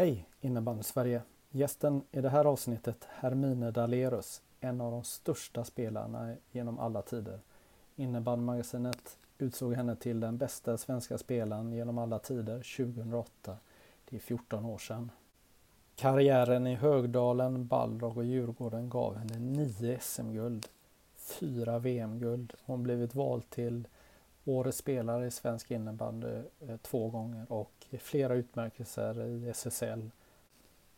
Hej innebandy Sverige! Gästen i det här avsnittet Hermine Dalerus, en av de största spelarna genom alla tider. Innebandymagasinet utsåg henne till den bästa svenska spelaren genom alla tider 2008. Det är 14 år sedan. Karriären i Högdalen, Balrog och Djurgården gav henne nio SM-guld, fyra VM-guld. Hon blivit vald till Årets spelare i svensk innebandy eh, två gånger och flera utmärkelser i SSL.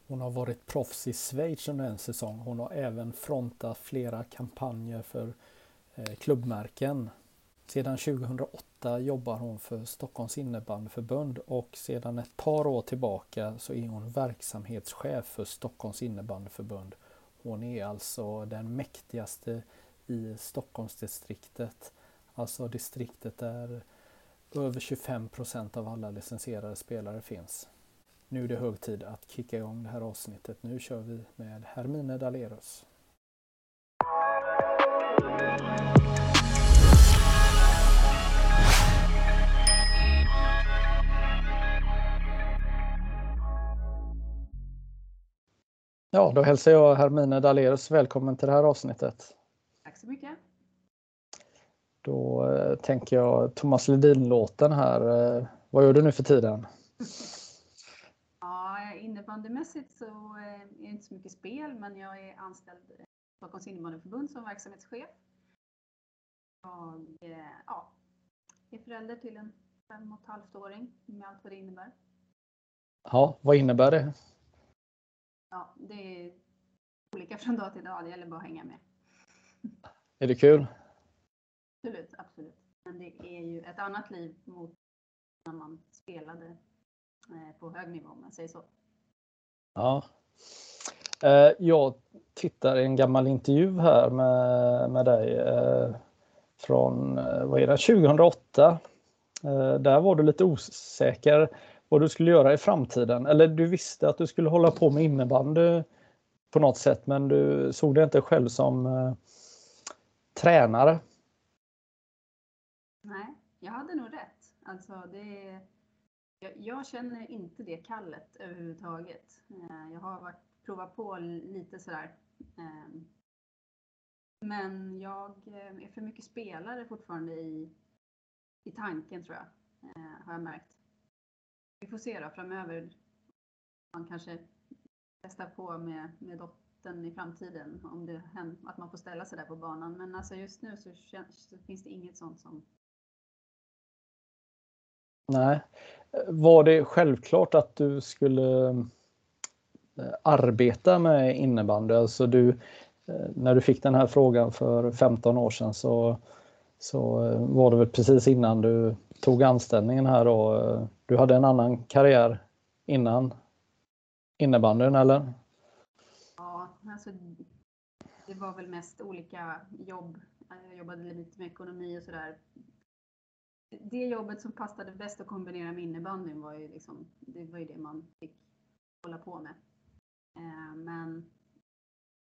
Hon har varit proffs i Schweiz under en säsong. Hon har även frontat flera kampanjer för eh, klubbmärken. Sedan 2008 jobbar hon för Stockholms innebandyförbund och sedan ett par år tillbaka så är hon verksamhetschef för Stockholms innebandyförbund. Hon är alltså den mäktigaste i Stockholmsdistriktet, alltså distriktet där över 25 procent av alla licensierade spelare finns. Nu är det hög tid att kicka igång det här avsnittet. Nu kör vi med Hermine Dalerus. Ja, då hälsar jag Hermine Dalerus välkommen till det här avsnittet. Tack så mycket. Då eh, tänker jag Thomas Ledin-låten här. Eh, vad gör du nu för tiden? Ja, innebandymässigt så eh, är det inte så mycket spel, men jag är anställd i Stockholms innebandyförbund som verksamhetschef. Jag ja, är förälder till en fem och ett halvt åring med allt vad det innebär. Ja, vad innebär det? Ja, det är olika från dag till dag. Det gäller bara att hänga med. Är det kul? Absolut, absolut. Men det är ju ett annat liv mot när man spelade eh, på hög nivå om man säger så. Ja. Eh, jag tittar i en gammal intervju här med, med dig eh, från vad är det, 2008. Där var du lite osäker vad du skulle göra i framtiden. Eller du visste att du skulle hålla på med innebandy på något sätt men du såg dig inte själv som tränare. Nej, jag hade nog rätt. Alltså det, jag, jag känner inte det kallet överhuvudtaget. Eh, jag har varit, provat på lite sådär. Ehm, men jag eh, är för mycket spelare fortfarande i, i tanken tror jag, eh, har jag märkt. Vi får se då framöver. Man kanske testar på med, med dottern i framtiden om det händer, att man får ställa sig där på banan. Men alltså just nu så, känns, så finns det inget sånt som Nej. Var det självklart att du skulle eh, arbeta med innebandy? Alltså du, eh, när du fick den här frågan för 15 år sedan så, så eh, var det väl precis innan du tog anställningen här och du hade en annan karriär innan innebandyn eller? Ja, alltså det var väl mest olika jobb. Jag jobbade lite med ekonomi och sådär det jobbet som passade bäst att kombinera med innebandyn var ju liksom, det var ju det man fick hålla på med. Eh, men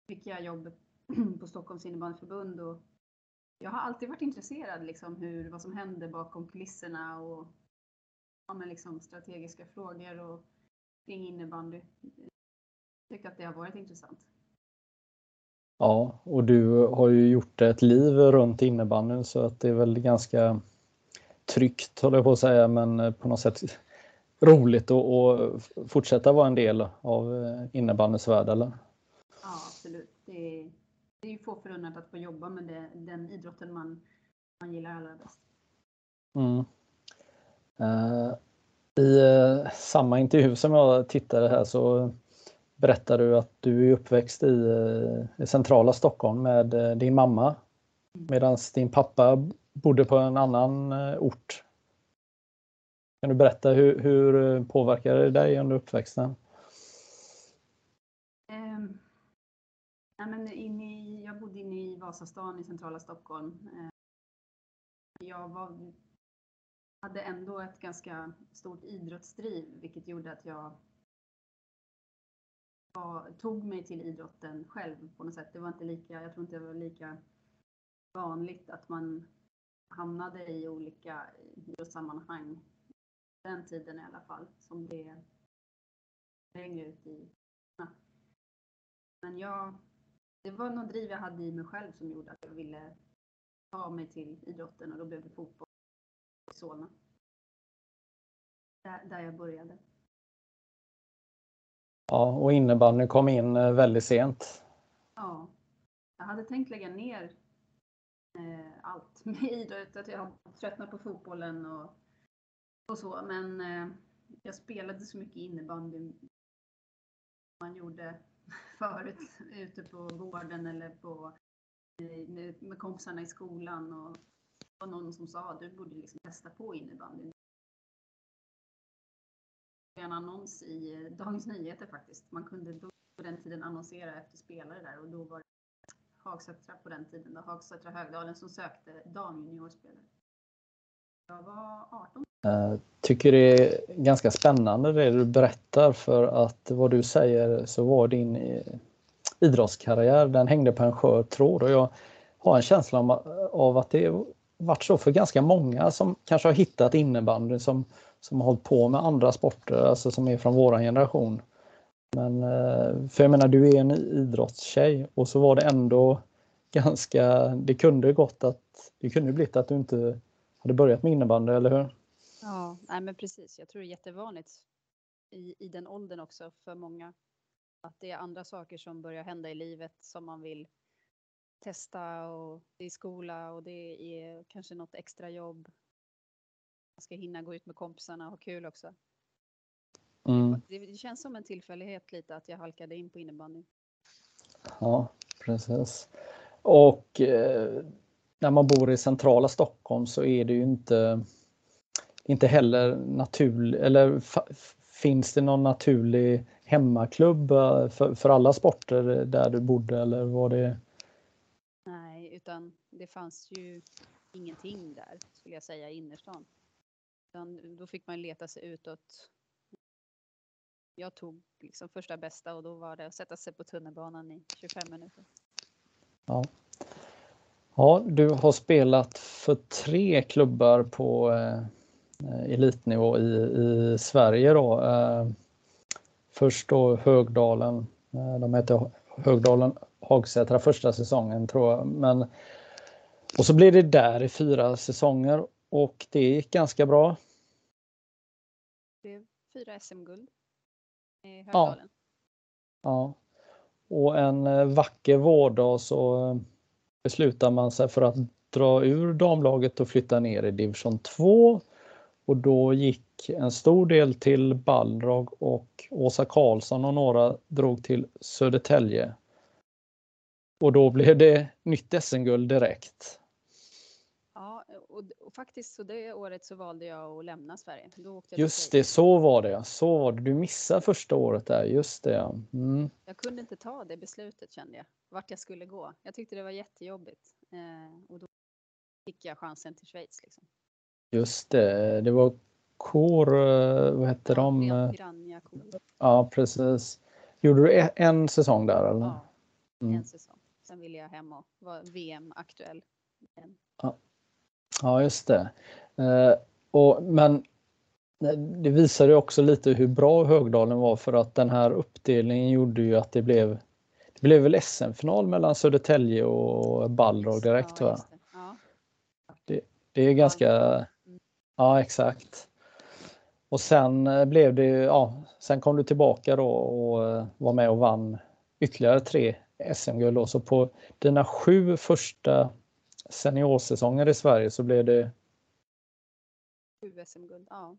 fick jag jobb på Stockholms innebandyförbund och jag har alltid varit intresserad liksom hur, vad som händer bakom kulisserna och ja, men liksom strategiska frågor och kring innebandy. Jag tycker att det har varit intressant. Ja, och du har ju gjort ett liv runt innebandyn så att det är väl ganska tryggt, håller jag på att säga, men eh, på något sätt roligt att fortsätta vara en del av eh, innebandyns värld, eller? Ja, absolut. Det är, det är ju få förunnat att få jobba med det, den idrotten man, man gillar allra bäst. Mm. Uh, I uh, samma intervju som jag tittade här så berättar du att du är uppväxt i, uh, i centrala Stockholm med din mamma mm. medan din pappa bodde på en annan eh, ort. Kan du berätta hur, hur eh, påverkade det dig under uppväxten? Ehm, um, ja, men in i, jag bodde inne i Vasastan i centrala Stockholm. Uh, jag var, hade ändå ett ganska stort idrottsdriv vilket gjorde att jag var, tog mig till idrotten själv på något sätt. Det var inte lika, jag tror inte det var lika vanligt att man hamnade i olika idrottssammanhang den tiden i alla fall som det längre ut i Men jag, det var någon driv jag hade i mig själv som gjorde att jag ville ta mig till idrotten och då blev det fotboll i Solna. Där, där jag började. Ja, och innebandyn kom in eh, väldigt sent. Ja. Jag hade tänkt lägga ner eh, allt med idrott, att jag har tröttnat på fotbollen och, och så, men eh, jag spelade så mycket innebandy man gjorde förut ute på gården eller på, eh, med, med kompisarna i skolan. Och det var någon som sa ah, du borde liksom testa på innebandy. En annons i eh, Dagens Nyheter faktiskt. Man kunde då på den tiden annonsera efter spelare där och då var det Hagsätra på den tiden, då Hagsätra Högdalen som sökte damjuniorspelare. Jag var 18. Jag eh, tycker det är ganska spännande det du berättar för att vad du säger så var din eh, idrottskarriär, den hängde på en skör tråd och jag har en känsla eh, av att det varit så för ganska många som kanske har hittat innebandy som som har hållit på med andra sporter, alltså som är från våran generation. Men eh, för jag menar, du är en idrottstjej och så var det ändå ganska, det kunde gått att, det kunde blivit att du inte hade börjat med innebandy, eller hur? Ja, nej men precis. Jag tror det är jättevanligt i, i den åldern också för många. Att det är andra saker som börjar hända i livet som man vill testa och det är skola och det är kanske något extra jobb Man ska hinna gå ut med kompisarna och ha kul också. Mm. Det, känns som en tillfällighet lite att jag halkade in på innebandy. Ja, precis. Och eh, när man bor i centrala Stockholm så är det ju inte, inte heller naturligt, eller finns det någon naturlig hemmaklubb eh, för, för alla sporter där du bodde eller var det? Nej, utan det fanns ju ingenting där skulle jag säga i innerstan. Utan då fick man leta sig utåt. Jag tog liksom första bästa och då var det att sätta sig på tunnelbanan i 25 minuter. Ja. Ja, du har spelat för tre klubbar på eh, elitnivå i, i Sverige då. Eh, först då Högdalen. Eh, de heter Högdalen Hagsätra första säsongen tror jag. Men, och så blev det där i fyra säsonger och det gick ganska bra. Det blev fyra SM-guld i Högdalen. Ja. ja. Och en eh, vacker vårdag så eh, beslutar man sig för att dra ur damlaget och flytta ner i division 2. Och då gick en stor del till Balrog och Åsa Karlsson och några drog till Södertälje. Och då blev det nytt SM-guld direkt och, och, faktiskt så det året så valde jag att lämna Sverige. just det, så var det. Så var det. Du missade första året där, just det. Mm. Jag kunde inte ta det beslutet kände jag, vart jag skulle gå. Jag tyckte det var jättejobbigt eh, och då fick jag chansen till Schweiz. Liksom. Just det, det var Kor, eh, vad hette ja, de? Piranha Kor. Ja, precis. Gjorde du e-, en säsong där? Eller? Ja, mm. en säsong. Sen ville jag hem och vara VM-aktuell. Ja. Ja, just det. Eh, och, men det visade också lite hur bra Högdalen var för att den här uppdelningen gjorde ju att det blev det blev väl SM-final mellan Södertälje och Balrog direkt ja? Det. Ja. Det, det är ganska, mm. ja exakt. Och sen eh, blev det, ja, sen kom du tillbaka då och eh, var med och vann ytterligare tre SM-guld. Så på dina sju första seniorsäsonger i Sverige så blev det... Sju SM-guld, ja.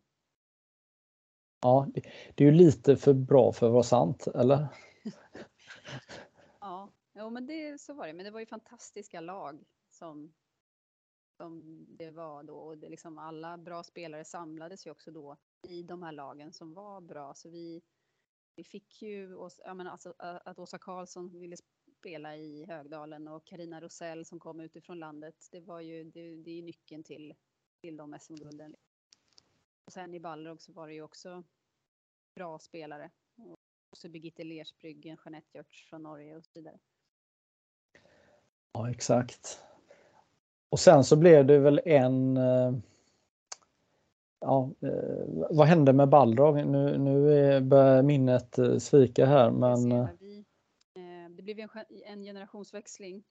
Ja, det, det, är ju lite för bra för att vara sant, eller? ja, jo, men det, så var det. Men det var ju fantastiska lag som som det var då och det liksom alla bra spelare samlades ju också då i de här lagen som var bra så vi, vi fick ju, jag menar, alltså, att Åsa Karlsson ville spela i Högdalen och Karina Rosell som kom utifrån landet. Det var ju, det, det är nyckeln till, till de SM-gulden. Och sen i Balrog så var det ju också bra spelare. Och också Birgitte Lersbryggen, Jeanette Hjörts från Norge och så vidare. Ja, exakt. Och sen så blev det väl en eh, Ja, eh, vad hände med Balrog? Nu, nu börjar minnet eh, svika här men blev en, en generationsväxling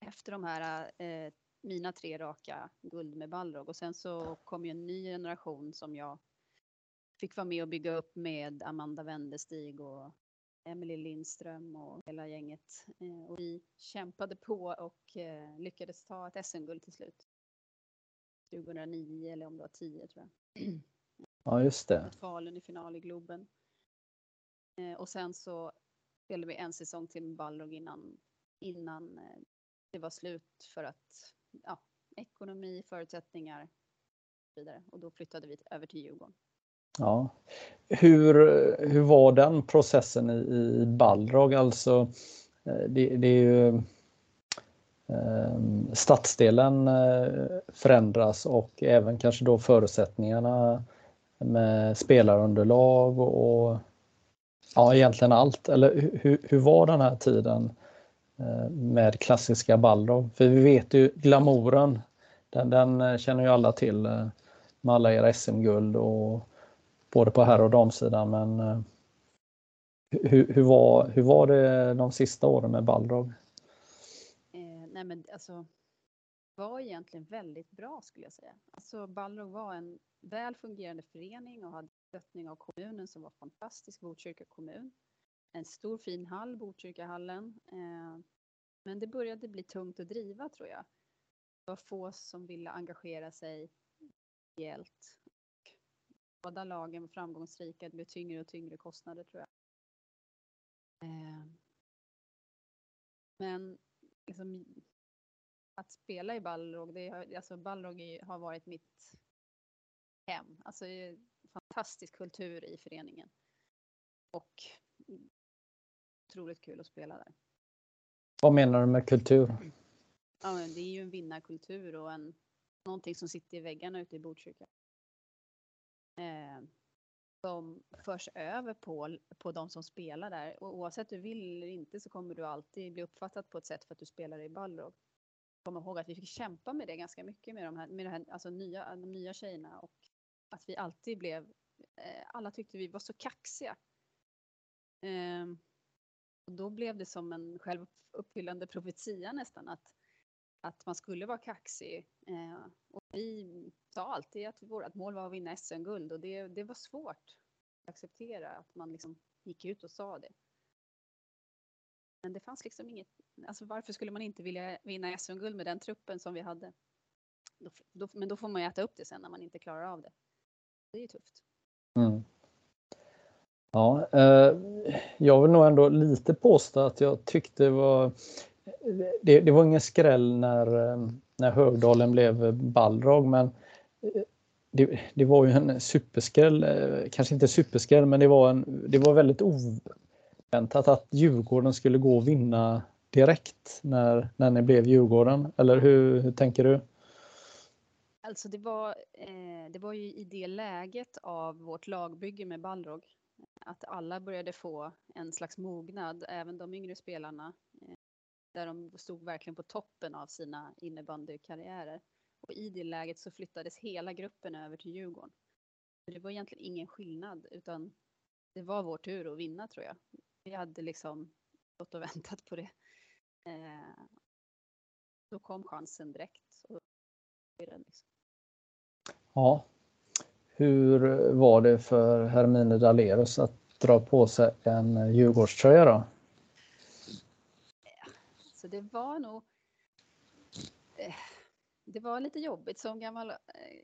efter de här eh, mina tre raka guld med Balrog och sen så kom ju en ny generation som jag fick vara med och bygga upp med Amanda Wendestig och Emily Lindström och hela gänget. Eh, och vi kämpade på och eh, lyckades ta ett SM-guld till slut. 2009 eller om det var 10 tror jag. Ja, just det. Falun i final i Globen. Eh, och sen så spelade vi en säsong till med Balrog innan, innan eh, det var slut för att ja, ekonomi, förutsättningar och vidare. Och då flyttade vi över till Djurgården. Ja. Hur, hur var den processen i, i Balrog? Alltså, eh, det, det är ju ehm, stadsdelen eh, förändras och även kanske då förutsättningarna med spelarunderlag och Ja, egentligen allt. Eller hur, hur var den här tiden eh, med klassiska Balrog? För vi vet ju glamouren, den, den eh, känner ju alla till eh, med alla era SM-guld och både på herr och damsidan. Men hur, hur, var, hur var det de sista åren med Balrog? Eh, nej men alltså, var egentligen väldigt bra skulle jag säga. Alltså Balrog var en väl fungerande förening och hade stöttning av kommunen som var fantastisk, Botkyrka kommun. En stor fin hall, Botkyrkahallen. Eh, men det började bli tungt att driva tror jag. Det var få som ville engagera sig ideellt. Båda lagen var framgångsrika, det blev tyngre och tyngre kostnader tror jag. Eh, men liksom, att spela i Balrog, det alltså Balrog har varit mitt hem. Alltså fantastisk kultur i föreningen. Och otroligt kul att spela där. Vad menar du med kultur? Ja, men det är ju en vinnarkultur och en, någonting som sitter i väggarna ute i Botkyrka. Eh, som förs över på, på de som spelar där. Och oavsett du vill eller inte så kommer du alltid bli uppfattad på ett sätt för att du spelar i Balrog. Kom ihåg att vi fick kämpa med det ganska mycket med de här, med de här alltså nya, de nya tjejerna och att vi alltid blev, eh, alla tyckte vi var så kaxiga. Eh, och då blev det som en självuppfyllande profetia nästan att, att man skulle vara kaxig. Eh, och vi sa alltid att vårt mål var att vinna SM-guld och det, det var svårt att acceptera att man liksom gick ut och sa det. Men det fanns liksom inget, alltså varför skulle man inte vilja vinna SM-guld med den truppen som vi hade? Då, då, men då får man ju äta upp det sen när man inte klarar av det. Det är ju tufft. Mm. Ja, eh, jag vill nog ändå lite påstå att jag tyckte det var det, det var ingen skräll när, eh, när Högdalen blev Balrog men eh, det, det, var ju en superskräll, eh, kanske inte superskräll men det var, en, det var väldigt oväntat att Djurgården skulle gå och vinna direkt när, när ni blev Djurgården. Eller hur, hur tänker du? Alltså det var, eh, det var ju i det läget av vårt lagbygge med Balrog eh, att alla började få en slags mognad, även de yngre spelarna, eh, där de stod verkligen på toppen av sina innebandykarriärer. Och i det läget så flyttades hela gruppen över till Djurgården. Så det var egentligen ingen skillnad, utan det var vår tur att vinna tror jag. Vi hade liksom gått och väntat på det. Eh, då kom chansen direkt. Och liksom. Ja. Hur var det för Hermine Dahlerus att dra på sig en Djurgårdströja då? Så det var nog eh, det var lite jobbigt som gammal eh,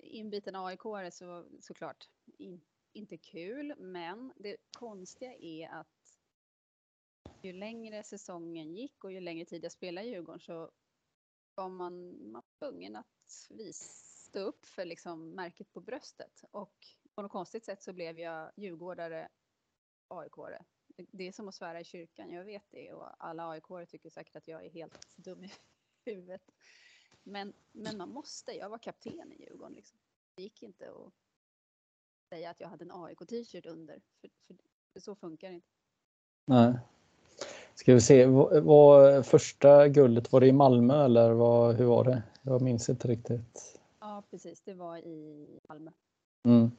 inbiten AIK-are så såklart in, inte kul. Men det konstiga är att ju längre säsongen gick och ju längre tid jag spelade i Djurgården så var man, man tvungen att visa stå upp för liksom märket på bröstet. Och på något konstigt sätt så blev jag djurgårdare, AIK-are. Det är som att svära i kyrkan, jag vet det. Och alla aik tycker säkert att jag är helt dum i huvudet. Men, men man måste, jag var kapten i Djurgården. Liksom. Det gick inte att säga att jag hade en AIK-t-shirt under. För, för, så funkar det inte. Nej. Ska vi se, var, var första guldet, var det i Malmö eller var, hur var det? Jag minns inte riktigt. Ja, precis. Det var i Malmö. Mm.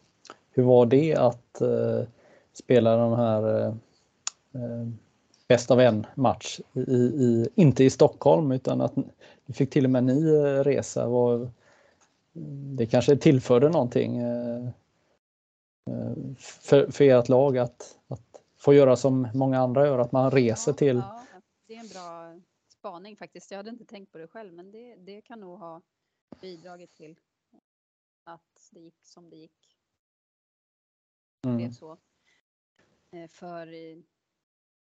Hur var det att uh, spela den här uh, bäst av en match, i, i, inte i Stockholm utan att ni fick till och med ni resa? Var, det kanske tillförde någonting uh, för, för ert lag att, att få göra som många andra gör, att man reser ja, till... Ja, det är en bra spaning faktiskt. Jag hade inte tänkt på det själv, men det, det kan nog ha bidragit till att det gick som det gick. Mm. Det så. Eh, för i,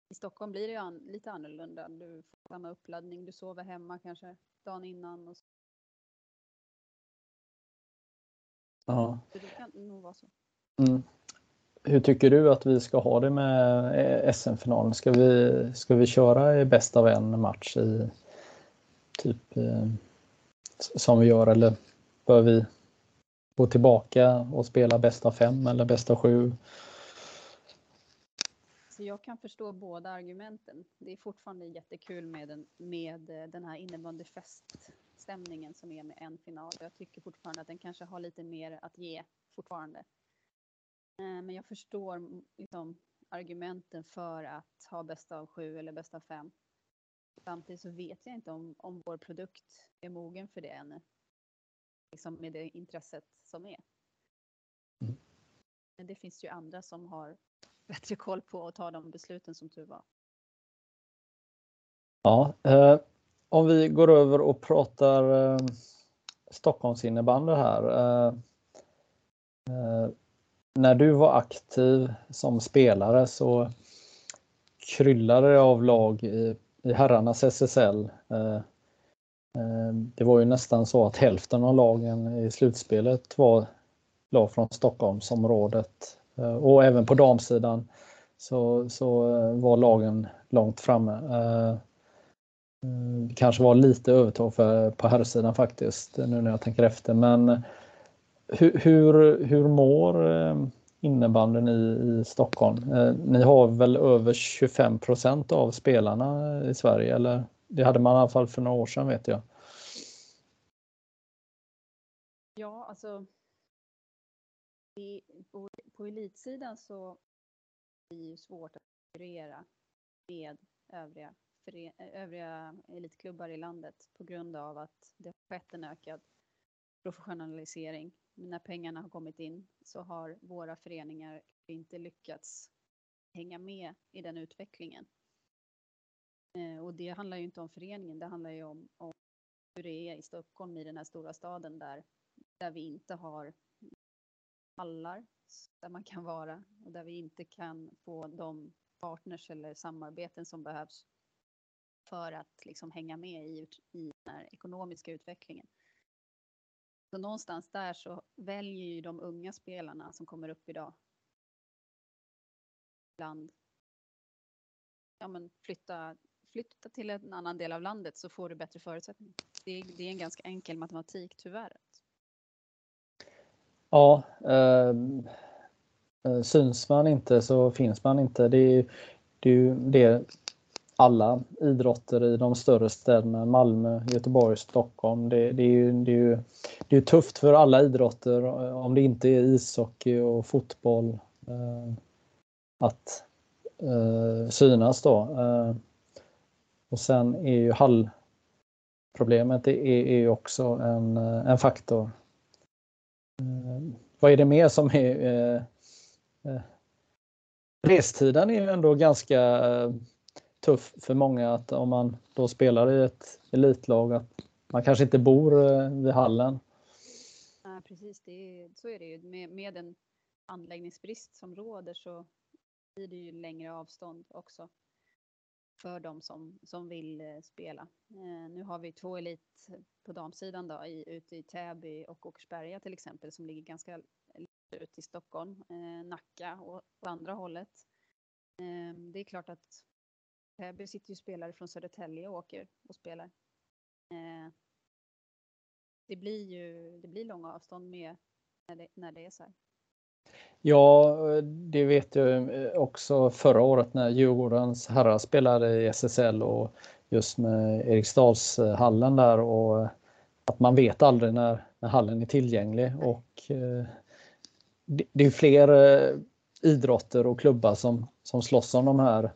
i Stockholm blir det an, lite annorlunda. Du får samma uppladdning, du sover hemma kanske dagen innan. Och så. Ja. Så det kan nog vara så. Mm. Hur tycker du att vi ska ha det med SM-finalen? Ska vi, ska vi köra i bäst av en match i typ eh, som vi gör eller bör vi gå tillbaka och spela bästa fem eller bästa sju? Så jag kan förstå båda argumenten. Det är fortfarande jättekul med den, med eh, den här innebandyfeststämningen som är med en final. Jag tycker fortfarande att den kanske har lite mer att ge fortfarande. Eh, men jag förstår liksom, argumenten för att ha bästa av sju eller bästa av fem. Samtidigt så vet jag inte om, om vår produkt är mogen för det ännu. Liksom med det intresset som är. Mm. Men det finns ju andra som har bättre koll på att ta de besluten som tur var. Ja, eh, om vi går över och pratar eh, Stockholmsinnebandy här. Eh, eh, när du var aktiv som spelare så kryllade det av lag i, i herrarnas SSL. Eh, det var ju nästan så att hälften av lagen i slutspelet var lag från Stockholmsområdet eh, och även på damsidan så, så eh, var lagen långt framme. Kanske var lite övertag för, på herrsidan faktiskt nu när jag tänker efter men hur, hur, hur mår innebanden i, i Stockholm. Ni har väl över 25 procent av spelarna i Sverige eller det hade man i alla fall för några år sedan vet jag. Ja, alltså i, på, på elitsidan så är det ju svårt att konkurrera med övriga, före, övriga elitklubbar i landet på grund av att det har skett en ökad professionalisering när pengarna har kommit in så har våra föreningar inte lyckats hänga med i den utvecklingen. Eh, och det handlar ju inte om föreningen, det handlar ju om, om hur det är i Stockholm, i den här stora staden där, där vi inte har hallar där man kan vara och där vi inte kan få de partners eller samarbeten som behövs för att liksom hänga med i, i den här ekonomiska utvecklingen. Så någonstans där så väljer ju de unga spelarna som kommer upp idag ibland ja, men flytta, flytta till en annan del av landet så får du bättre förutsättningar. Det det är en ganska enkel matematik tyvärr. Ja, eh, eh, syns man inte så finns man inte. Det är, det är ju det alla idrotter i de större städerna, Malmö, Göteborg, Stockholm. Det, det är ju, det är ju det är tufft för alla idrotter, eh, om det inte är ishockey och fotboll, eh, att eh, synas då. Eh, och sen är ju hallproblemet är, är ju också en, eh, en faktor. Vad är det mer som är eh, eh, Restiden är ju ändå ganska eh, tuff för många att om man då spelar i ett elitlag att man kanske inte bor eh, vid hallen. Nej, precis, det är, så är det ju. Med, med en anläggningsbrist som råder så blir det ju längre avstånd också för de som, som vill eh, spela. Eh, nu har vi två elit på damsidan då, i, ute i Täby och Åkersberga till exempel som ligger ganska ut i Stockholm, eh, Nacka och, på andra hållet. Eh, det är klart att Täby sitter ju spelare från Södertälje och åker och spelar. Eh, det blir ju det blir långa avstånd med när det, när det är så här. Ja, det vet jag också förra året när Djurgårdens herrar spelade i SSL och just med Eriksdalshallen där och att man vet aldrig när, när hallen är tillgänglig och eh, det, det är fler eh, idrotter och klubbar som, som slåss om de här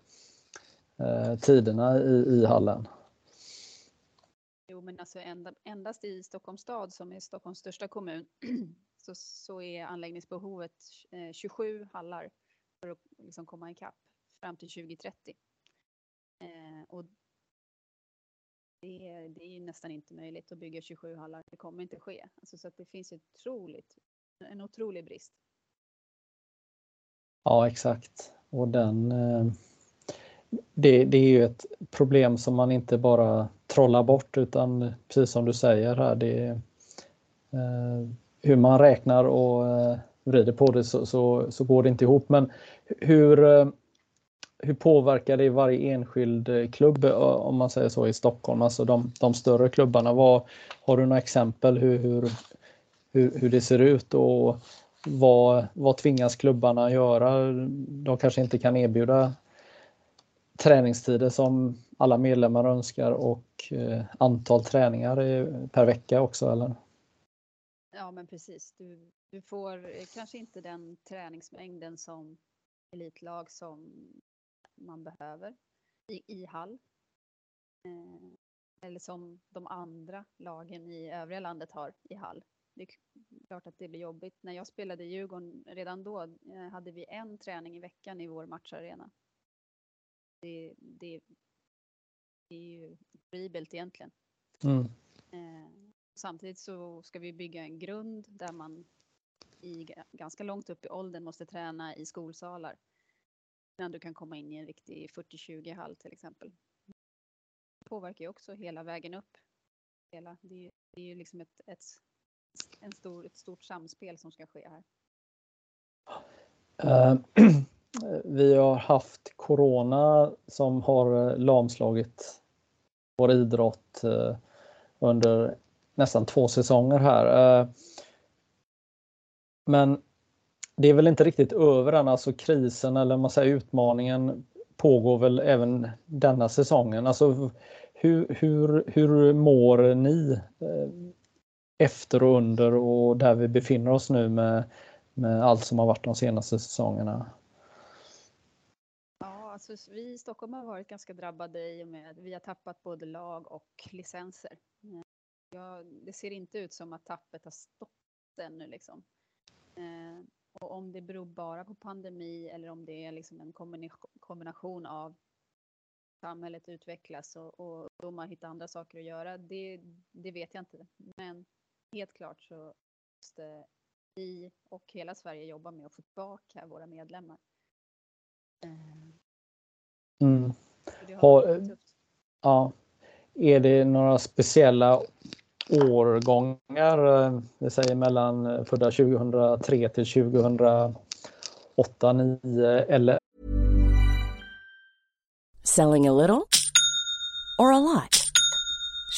eh, tiderna i, i hallen. Men alltså endast i Stockholms stad som är Stockholms största kommun så, så är anläggningsbehovet eh, 27 hallar för att liksom komma ikapp fram till 2030. Eh, och det är, det är nästan inte möjligt att bygga 27 hallar. Det kommer inte ske. Alltså, så att det finns otroligt, en otrolig brist. Ja, exakt. Och den, eh, det, det är ju ett problem som man inte bara trolla bort utan precis som du säger här, det är, eh, hur man räknar och eh, vrider på det så, så, så, går det inte ihop. Men hur, eh, hur påverkar det varje enskild eh, klubb eh, om man säger så i Stockholm, alltså de, de större klubbarna? Vad, har du några exempel hur, hur, hur, hur det ser ut och vad, vad tvingas klubbarna göra? De kanske inte kan erbjuda träningstider som alla medlemmar önskar och eh, antal träningar per vecka också eller? Ja, men precis. Du, du får eh, kanske inte den träningsmängden som elitlag som man behöver i, i hall. Eh, eller som de andra lagen i övriga landet har i hall. Det är klart att det blir jobbigt. När jag spelade i Djurgården, redan då eh, hade vi en träning i veckan i vår matcharena. Det, det, det är ju horribelt egentligen. Mm. Eh, Samtidigt så ska vi bygga en grund där man i ganska långt upp i åldern måste träna i skolsalar. Innan du kan komma in i en riktig 40-20 hall till exempel. Det påverkar ju också hela vägen upp. Hela, det, är, det är ju liksom ett, ett, en stor, ett stort samspel som ska ske här. Uh, vi har haft corona som har eh, lamslagit vår idrott eh, under nästan två säsonger här. Eh, men det är väl inte riktigt över än, alltså krisen eller man säger utmaningen pågår väl även denna säsongen. Alltså hur, hur, hur mår ni efter och under och där vi befinner oss nu med, med allt som har varit de senaste säsongerna? Alltså vi i Stockholm har varit ganska drabbade i och med att vi har tappat både lag och licenser. Eh, ja, det ser inte ut som att tappet har stått ännu liksom. Eh, och om det beror bara på pandemi eller om det är liksom en kombination av samhället utvecklas och, och ungdomar hittar andra saker att göra, det, det vet jag inte. Men helt klart så måste vi och hela Sverige jobba med att få tillbaka våra medlemmar. Eh. Har, ja. Är det några speciella årgångar, eh, vi säger mellan eh, födda 2003 till 2008, 9 eller... Selling a little or a lot?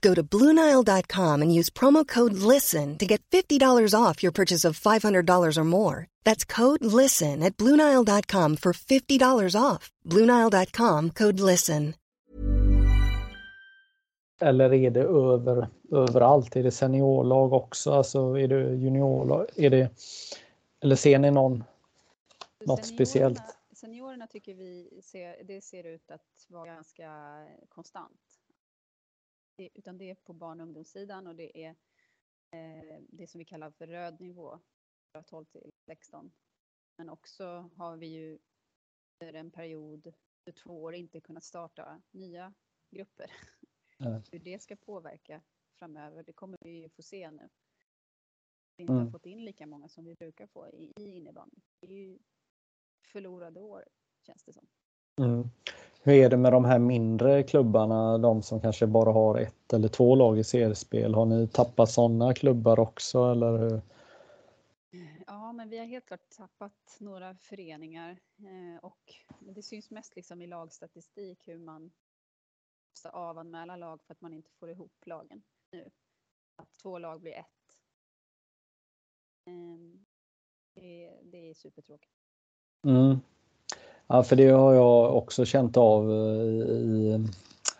Go to Bluenile.com and use promo code LISTEN to get $50 off your purchase of $500 or more. That's code LISTEN at Bluenile.com for $50 off. Bluenile.com code LISTEN. Eller är det över, överallt? Är det seniorlag också? Alltså är det juniorlag? Är det, eller ser ni någon, något speciellt? Seniorerna tycker vi ser, det ser ut att vara ganska konstant utan det är på barn och ungdomssidan och det är eh, det som vi kallar för röd nivå, 12 till 16. Men också har vi ju under en period för två år inte kunnat starta nya grupper. Mm. Hur det ska påverka framöver, det kommer vi ju få se nu. Vi inte mm. har fått in lika många som vi brukar få i, i innebandy. Det är ju förlorade år, känns det som. Mm. Hur är det med de här mindre klubbarna, de som kanske bara har ett eller två lag i seriespel? Har ni tappat sådana klubbar också eller hur? Ja, men vi har helt klart tappat några föreningar eh, och det syns mest liksom i lagstatistik hur man måste avanmäla lag för att man inte får ihop lagen nu. Att två lag blir ett. Ehm, det, det är supertråkigt. Mm. Ja, för det har jag också känt av eh, i,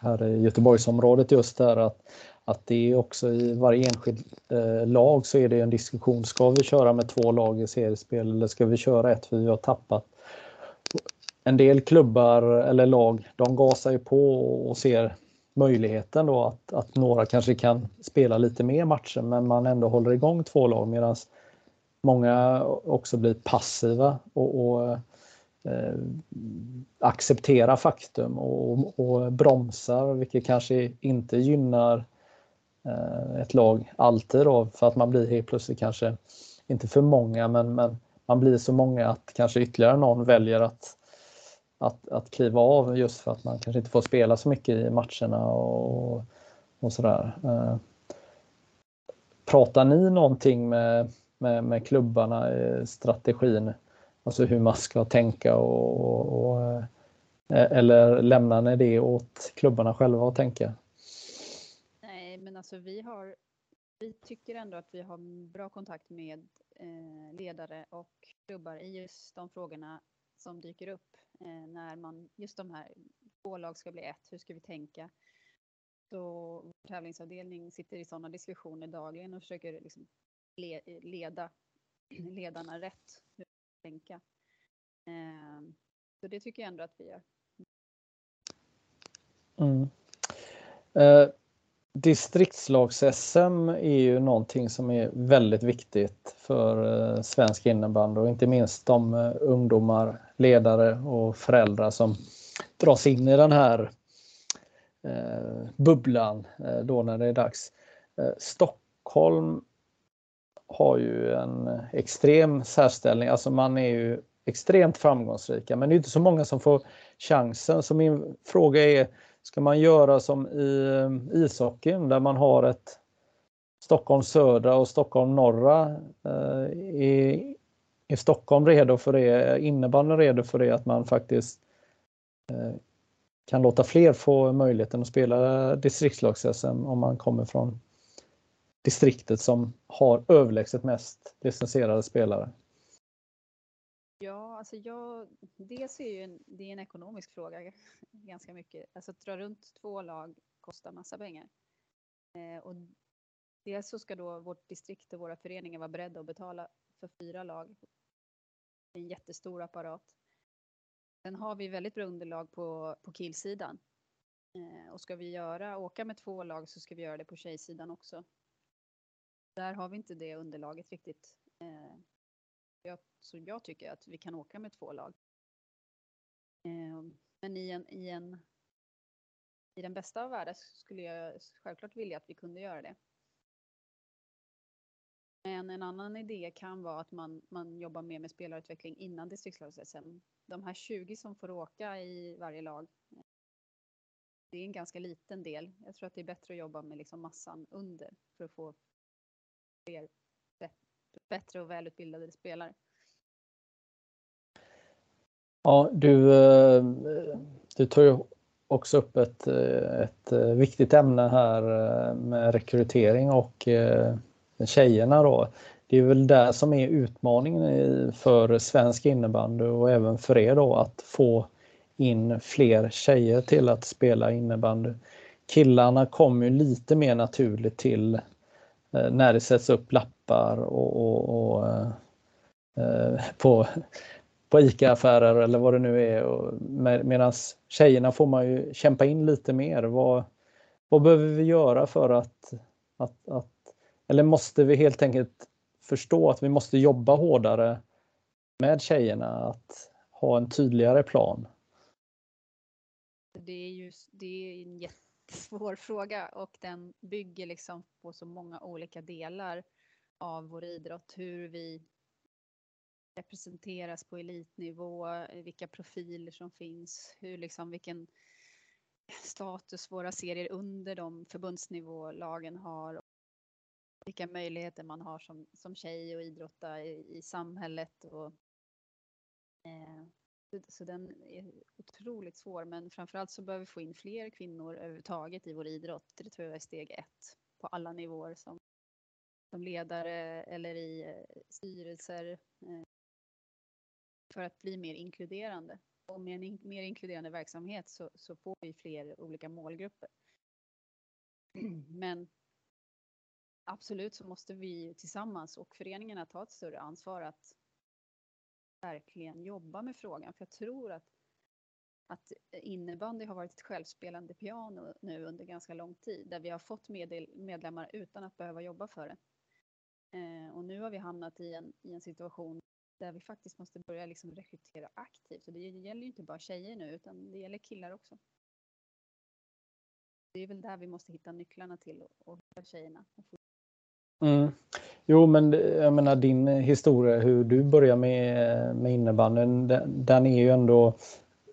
här i Göteborgsområdet just där att, att det är också i varje enskild eh, lag så är det en diskussion. Ska vi köra med två lag i seriespel eller ska vi köra ett för vi har tappat? En del klubbar eller lag, de gasar ju på och ser möjligheten då att, att några kanske kan spela lite mer matcher men man ändå håller igång två lag medan många också blir passiva och, och eh, Eh, acceptera faktum och, och bromsar, vilket kanske inte gynnar eh, ett lag alltid då, för att man blir helt plötsligt kanske inte för många, men, men man blir så många att kanske ytterligare någon väljer att, att, att kliva av just för att man kanske inte får spela så mycket i matcherna och, och sådär. Eh, pratar ni någonting med, med, med klubbarna i strategin Alltså hur man ska tänka och, och och eh, eller lämnar ni det åt klubbarna själva att tänka? Nej, men alltså vi har vi tycker ändå att vi har bra kontakt med eh, ledare och klubbar i just de frågorna som dyker upp eh, när man just de här två lag ska bli ett. Hur ska vi tänka? Så vår tävlingsavdelning sitter i sådana diskussioner dagligen och försöker liksom le, leda ledarna rätt tänka. Ehm, så det tycker jag ändå att vi gör. Mm. Eh, Distriktslags-SM är ju någonting som är väldigt viktigt för eh, svensk innebandy och inte minst de eh, ungdomar, ledare och föräldrar som dras in i den här eh, bubblan eh, då när det är dags. Eh, Stockholm har ju en extrem särställning. Alltså man är ju extremt framgångsrika men det är inte så många som får chansen. Så min fråga är, ska man göra som i eh, ishockeyn där man har ett Stockholm södra och Stockholm norra? Eh, är, är Stockholm redo för det? Är innebandyn redo för det? Att man faktiskt eh, kan låta fler få möjligheten att spela distriktslags-SM om man kommer från distriktet som har överlägset mest licensierade spelare? Ja, alltså jag, dels är ju en, det är en ekonomisk fråga ganska mycket. Alltså att dra runt två lag kostar massa pengar. Eh, och dels så ska då vårt distrikt och våra föreningar vara beredda att betala för fyra lag. Det är en jättestor apparat. Sen har vi väldigt bra underlag på, på killsidan. Eh, och ska vi göra, åka med två lag så ska vi göra det på tjejsidan också. Där har vi inte det underlaget riktigt. Eh, jag, så jag tycker att vi kan åka med två lag. Eh, men i, en, i, en, i den bästa av världar skulle jag självklart vilja att vi kunde göra det. Men en annan idé kan vara att man, man jobbar mer med spelarutveckling innan distriktslags-SM. De här 20 som får åka i varje lag, eh, det är en ganska liten del. Jag tror att det är bättre att jobba med liksom massan under för att få fler bättre och välutbildade spelare. Ja, du, eh, du tar ju också upp ett, eh, ett eh, viktigt ämne här med rekrytering och tjejerna då. Det är väl där som är utmaningen för svensk innebandy och även för er då att få in fler tjejer till att spela innebandy. Killarna kommer ju lite mer naturligt till Eh, när det sätts upp lappar och, och, och eh, eh på, på ICA-affärer eller vad det nu är. Med, Medan tjejerna får man ju kämpa in lite mer. Vad, vad behöver vi göra för att, att, att eller måste vi helt enkelt förstå att vi måste jobba hårdare med tjejerna, att ha en tydligare plan? Det är ju det är en jättesvår fråga och den bygger liksom på så många olika delar av vår idrott. Hur vi representeras på elitnivå, vilka profiler som finns, hur liksom vilken status våra serier under de förbundsnivålagen har vilka möjligheter man har som, som tjej att idrotta i, i samhället. Och, eh, så den är otroligt svår, men framförallt så behöver vi få in fler kvinnor överhuvudtaget i vår idrott. Det tror jag är steg ett på alla nivåer som, som ledare eller i eh, styrelser eh, för att bli mer inkluderande. Och med en in, mer inkluderande verksamhet så, så får vi fler olika målgrupper. Men absolut så måste vi tillsammans och föreningarna ta ett större ansvar att verkligen jobba med frågan. För jag tror att, att innebandy har varit ett självspelande piano nu under ganska lång tid där vi har fått medel, medlemmar utan att behöva jobba för det. Eh, och nu har vi hamnat i en, i en situation där vi faktiskt måste börja liksom rekrytera aktivt. Och det gäller ju inte bara tjejer nu utan det gäller killar också. Det är väl där vi måste hitta nycklarna till och, och hitta tjejerna och Mm. Jo, men jag menar din historia, hur du börjar med, med innebandyn, den, den är ju ändå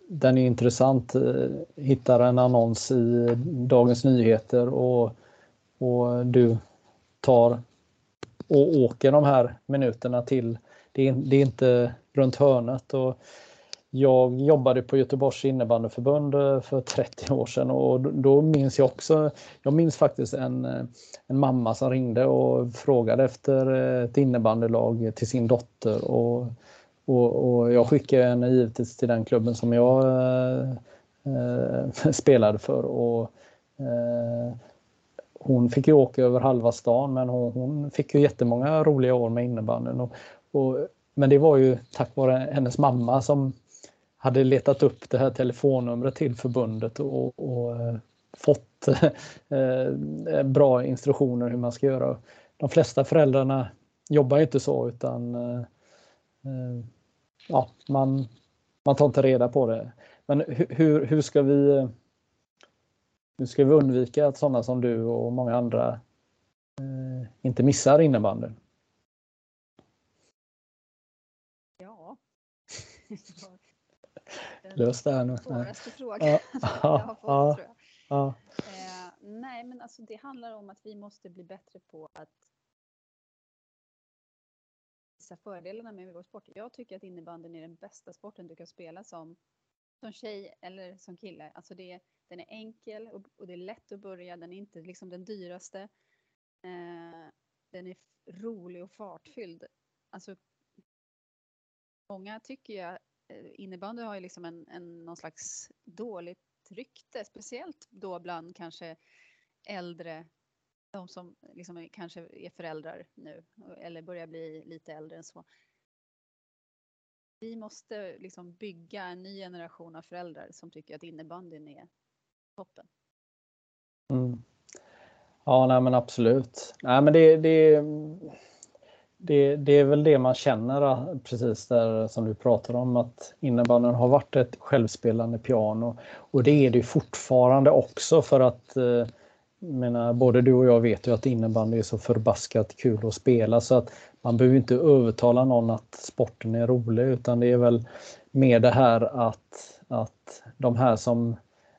den är intressant. Eh, hittar en annons i Dagens Nyheter och, och du tar och åker de här minuterna till, det är, det är inte runt hörnet. Och jag jobbade på Göteborgs innebandyförbund eh, för 30 år sedan och då minns jag också, jag minns faktiskt en, eh, en mamma som ringde och frågade efter eh, ett innebandylag till sin dotter och, och, och jag skickade henne givetvis till den klubben som jag eh, spelade för. Och, eh, hon fick ju åka över halva stan men hon, hon fick ju jättemånga roliga år med innebandyn. Och, och, men det var ju tack vare hennes mamma som hade letat upp det här telefonnumret till förbundet och, och eh, fått eh, bra instruktioner hur man ska göra. De flesta föräldrarna jobbar inte så utan eh, ja, man, man tar inte reda på det. Men hur, hur, ska vi hur ska vi undvika att sådana som du och många andra inte missar innebandyn? Ja, Lös det här nu. Svåraste frågan ja. jag har fått, ja. tror jag. Ja. Eh, nej, men alltså det handlar om att vi måste bli bättre på att visa fördelarna med vår sport. Jag tycker att innebandyn är den bästa sporten du kan spela som, som tjej eller som kille. Alltså det, den är enkel och, och det är lätt att börja. Den är inte liksom den dyraste. Eh, den är rolig och fartfylld. Alltså, många tycker jag Eh, innebandy har ju liksom en, en, någon slags dåligt rykte, speciellt då bland kanske äldre, de som liksom kanske är föräldrar nu eller börjar bli lite äldre än så. Vi måste liksom bygga en ny generation av föräldrar som tycker att innebandyn är toppen. Mm. Ja, nej men absolut. Nej, men det, det, det, det, är väl det man känner eh, precis där som du pratar om att innebandyn har varit ett självspelande piano. Och det är det fortfarande också för att eh, menar, både du och jag vet ju att innebandy är så förbaskat kul att spela så att man behöver inte övertala någon att sporten är rolig utan det är väl mer det här att, att de här som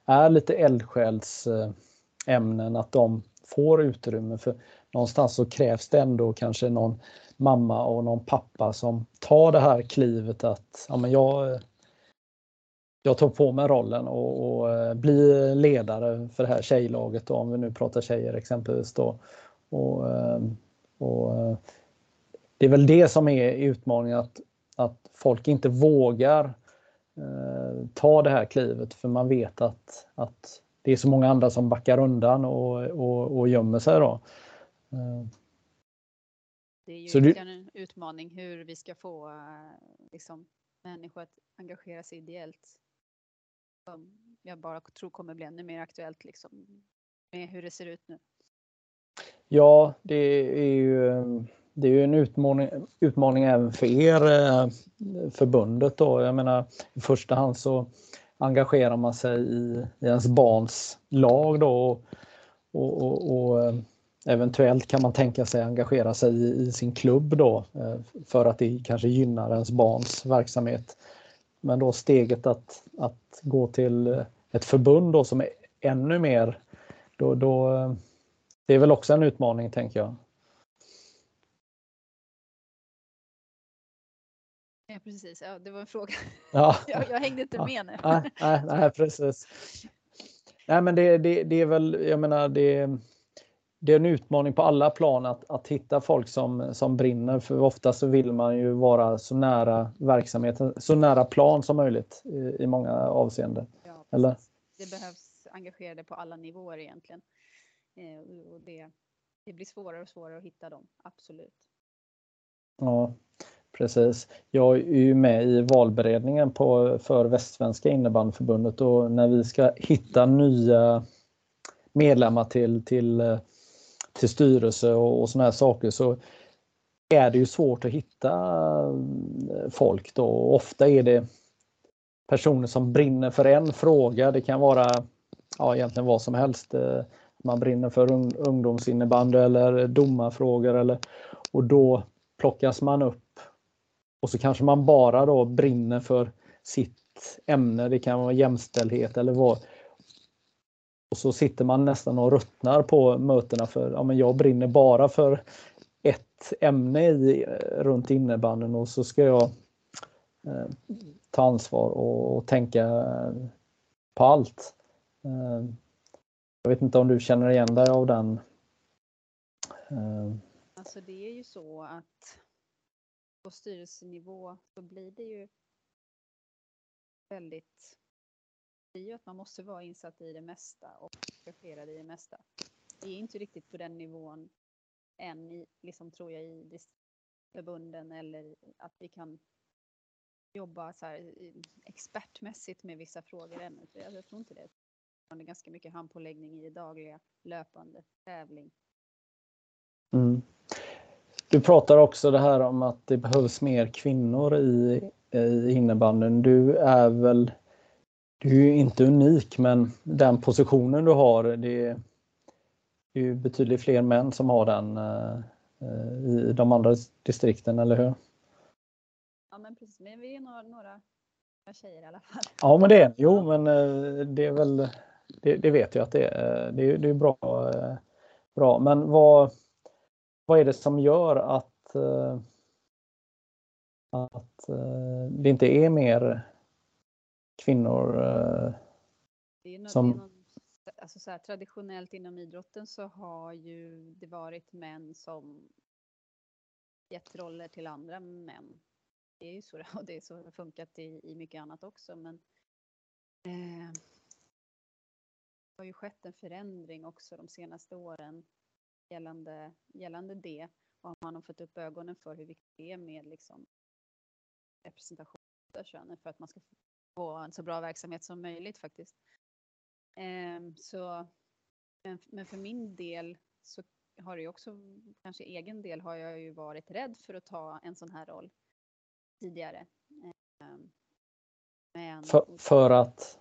är lite eldsjälsämnen eh, att de får utrymme. För någonstans så krävs det ändå kanske någon mamma och någon pappa som tar det här klivet att ja, men jag, jag tar på mig rollen och, och eh, blir ledare för det här tjejlaget då, om vi nu pratar tjejer exempelvis då. Och, eh, och eh, det är väl det som är utmaningen att, att folk inte vågar eh, ta det här klivet för man vet att, att det är så många andra som backar undan och, och, och gömmer sig. Då. Eh. Det är ju så det... en utmaning hur vi ska få liksom, människor att engagera sig ideellt. Som jag bara tror kommer bli ännu mer aktuellt liksom, med hur det ser ut nu. Ja, det är ju det är ju en utmaning, utmaning även för er, eh, förbundet då. Jag menar, i första hand så engagerar man sig i, i ens barns lag då och, och, och, och eh, eventuellt kan man tänka sig engagera sig i, i, sin klubb då eh, för att det kanske gynnar ens barns verksamhet. Men då steget att, att gå till ett förbund då som är ännu mer, då, då, det är väl också en utmaning tänker jag. Ja, precis. Ja, det var en fråga. Ja. jag, jag hängde inte med nu. nej, nej, nej, precis. Nej, men det, det, det är väl, jag menar, det, det är en utmaning på alla plan att, att hitta folk som, som brinner. För ofta så vill man ju vara så nära verksamheten, så nära plan som möjligt i, i många avseenden. Ja, Eller? Det behövs engagerade på alla nivåer egentligen. Eh, och det, det blir svårare och svårare att hitta dem, absolut. Ja, Precis. Jag är ju med i valberedningen på, för Västsvenska innebandyförbundet och när vi ska hitta nya medlemmar till, till, till styrelse och, och såna här saker så är det ju svårt att hitta eh, folk då. Ofta är det personer som brinner för en fråga. Det kan vara ja, egentligen vad som helst. Eh, man brinner för ungdomsinnebandy eller domarfrågor eller, och då plockas man upp och så kanske man bara då brinner för sitt ämne. Det kan vara jämställdhet eller vad. Och så sitter man nästan och ruttnar på mötena för ja, men jag brinner bara för ett ämne i, eh, runt innebanden och så ska jag eh, ta ansvar och, och, tänka eh, på allt. Eh, jag vet inte om du känner igen dig av den? Eh. Alltså det är ju så att på styrelsenivå så blir det ju väldigt ju att man måste vara insatt i det mesta och engagerad i det mesta. Vi är inte riktigt på den nivån än, i, liksom, tror jag, i förbunden eller att vi kan jobba så här expertmässigt med vissa frågor ännu. för jag tror inte det. Det är ganska mycket handpåläggning i det dagliga, löpande, tävling. Mm. Du pratar också det här om att det behövs mer kvinnor i, i innebandyn. Du är väl, du är inte unik men den positionen du har, det är, det är betydligt fler män som har den eh, i de andra distrikten, eller hur? Ja men precis, men vi är några, några tjejer i alla fall. Ja men det är Jo men eh, det är väl, det, det vet jag att det är. Det är, det är bra, eh, bra. Men vad vad är det som gör att, eh, att eh, det inte är mer kvinnor eh, det är något, som... Något, alltså så här, traditionellt inom idrotten så har ju det varit män som gett roller till andra män. Det är ju så och det är så det har funkat i, i mycket annat också men eh, det har ju skett en förändring också de senaste åren gällande, gällande det och man har fått upp ögonen för hur viktigt det är med liksom representation av könen för att man ska få en så bra verksamhet som möjligt faktiskt. Ehm, så, men för min del så har det ju också, kanske egen del har jag ju varit rädd för att ta en sån här roll tidigare. Ehm, men, för, för att?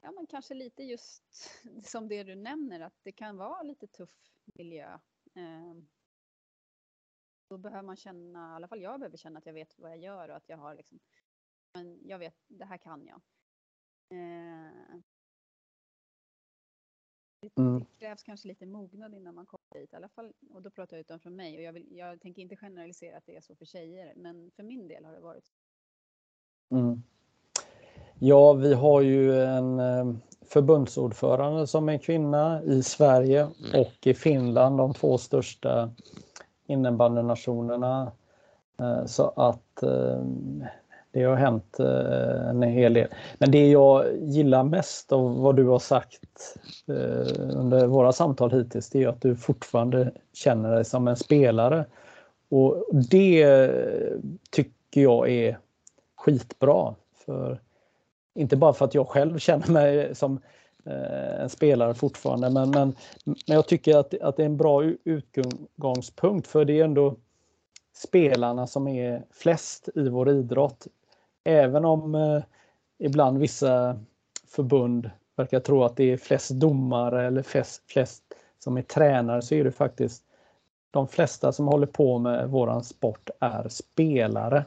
Ja, men kanske lite just som det du nämner, att det kan vara lite tuff miljö. Ehm, då behöver man känna, i alla fall jag behöver känna att jag vet vad jag gör och att jag har liksom, men jag vet, det här kan jag. Ehm, det, mm. det krävs kanske lite mognad innan man kommer dit, i alla fall, och då pratar jag utifrån mig och jag, vill, jag tänker inte generalisera att det är så för tjejer, men för min del har det varit så. Mm. Ja, vi har ju en eh, förbundsordförande som är kvinna i Sverige Mm. och i Finland, de två största innebandynationerna. Eh, Så att eh, det har hänt eh, en hel del. Men det jag gillar mest av vad du har sagt eh, under våra samtal hittills, det är att du fortfarande känner dig som en spelare. Och det tycker jag är skitbra. För, inte bara för att jag själv känner mig som eh, en spelare fortfarande, men, men, men jag tycker att, att det är en bra utgångspunkt för det är ändå spelarna som är flest i vår idrott. Även om eh, ibland vissa förbund verkar tro att det är flest domare eller flest, flest som är tränare så är det faktiskt de flesta som håller på med våran sport är spelare.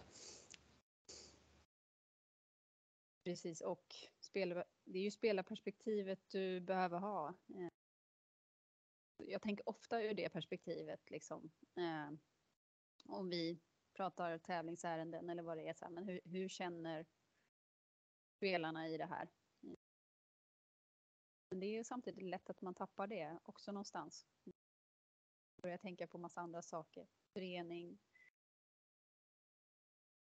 Precis, och spel, det är ju spelarperspektivet du behöver ha. Eh, jag tänker ofta ur det perspektivet, liksom. Eh, om vi pratar tävlingsärenden eller vad det är, så här, men hur, hur känner spelarna i det här? Men det är ju samtidigt lätt att man tappar det också någonstans. Börjar tänka på massa andra saker. Förening.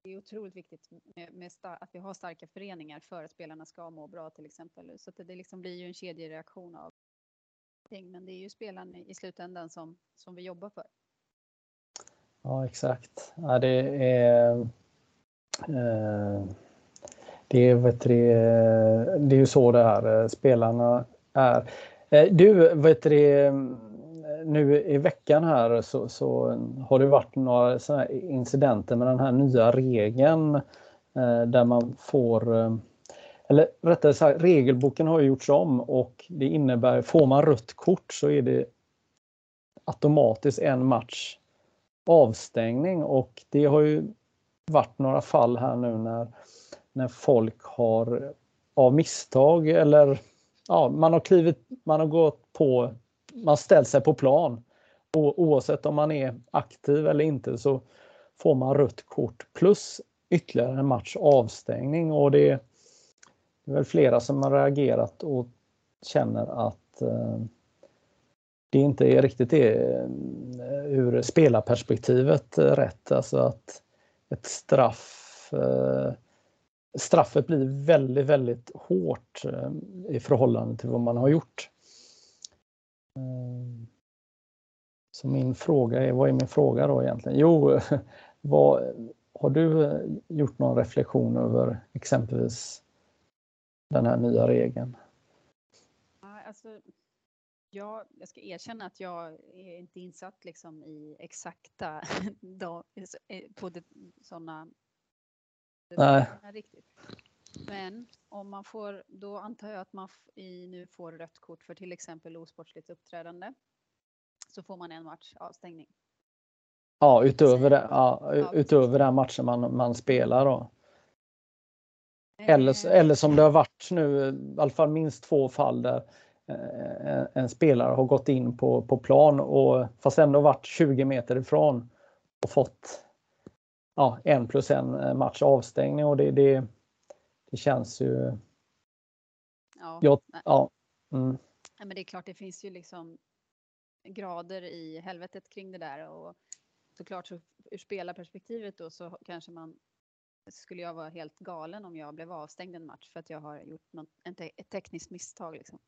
Det är otroligt viktigt med, med star- att vi har starka föreningar för att spelarna ska må bra till exempel. Så att det, det liksom blir ju en kedjereaktion av ting. Men det är ju spelaren i slutändan som, som vi jobbar för. Ja, exakt. Ja, det är eh, det är, vet du, det, är ju så det är. Eh, spelarna är. Eh, Du, vet du, nu i veckan här så, så har det varit några såna här incidenter med den här nya regeln eh, där man får eh, eller rättare sagt, regelboken har ju gjorts om och det innebär, får man rött kort så är det automatiskt en match avstängning och det har ju varit några fall här nu när, när folk har av misstag eller ja, man har klivit, man har gått på, man ställt sig på plan. Och oavsett om man är aktiv eller inte så får man rött kort plus ytterligare en match avstängning och det, det är väl flera som har reagerat och känner att eh, det inte är riktigt det ur spelarperspektivet eh, rätt. Alltså att ett straff eh, straffet blir väldigt, väldigt hårt eh, i förhållande till vad man har gjort. Så min fråga är, vad är min fråga då egentligen? Jo, vad, har du gjort någon reflektion över exempelvis den här nya regeln? Alltså, jag, jag ska erkänna att jag är inte insatt liksom i exakta dag, på det, sådana Nej. riktigt. Men om man får, då antar jag att man i, nu får rött kort för till exempel osportsligt uppträdande. Så får man en match avstängning. Ja, utöver, det, ja, Ja, utöver den matchen man, man spelar då. Eller, Eh, eller som det har varit nu, i alla fall minst två fall där eh, en spelare har gått in på, på plan och fast ändå varit 20 meter ifrån och fått ja, en plus en match avstängning och det, det, det känns ju... ja, Jag, ja, mm, Nej, men det är klart, det finns ju liksom grader i helvetet kring det där och såklart så ur spelarperspektivet då så kanske man skulle jag vara helt galen om jag blev avstängd en match för att jag har gjort något, ett tekniskt misstag. Liksom.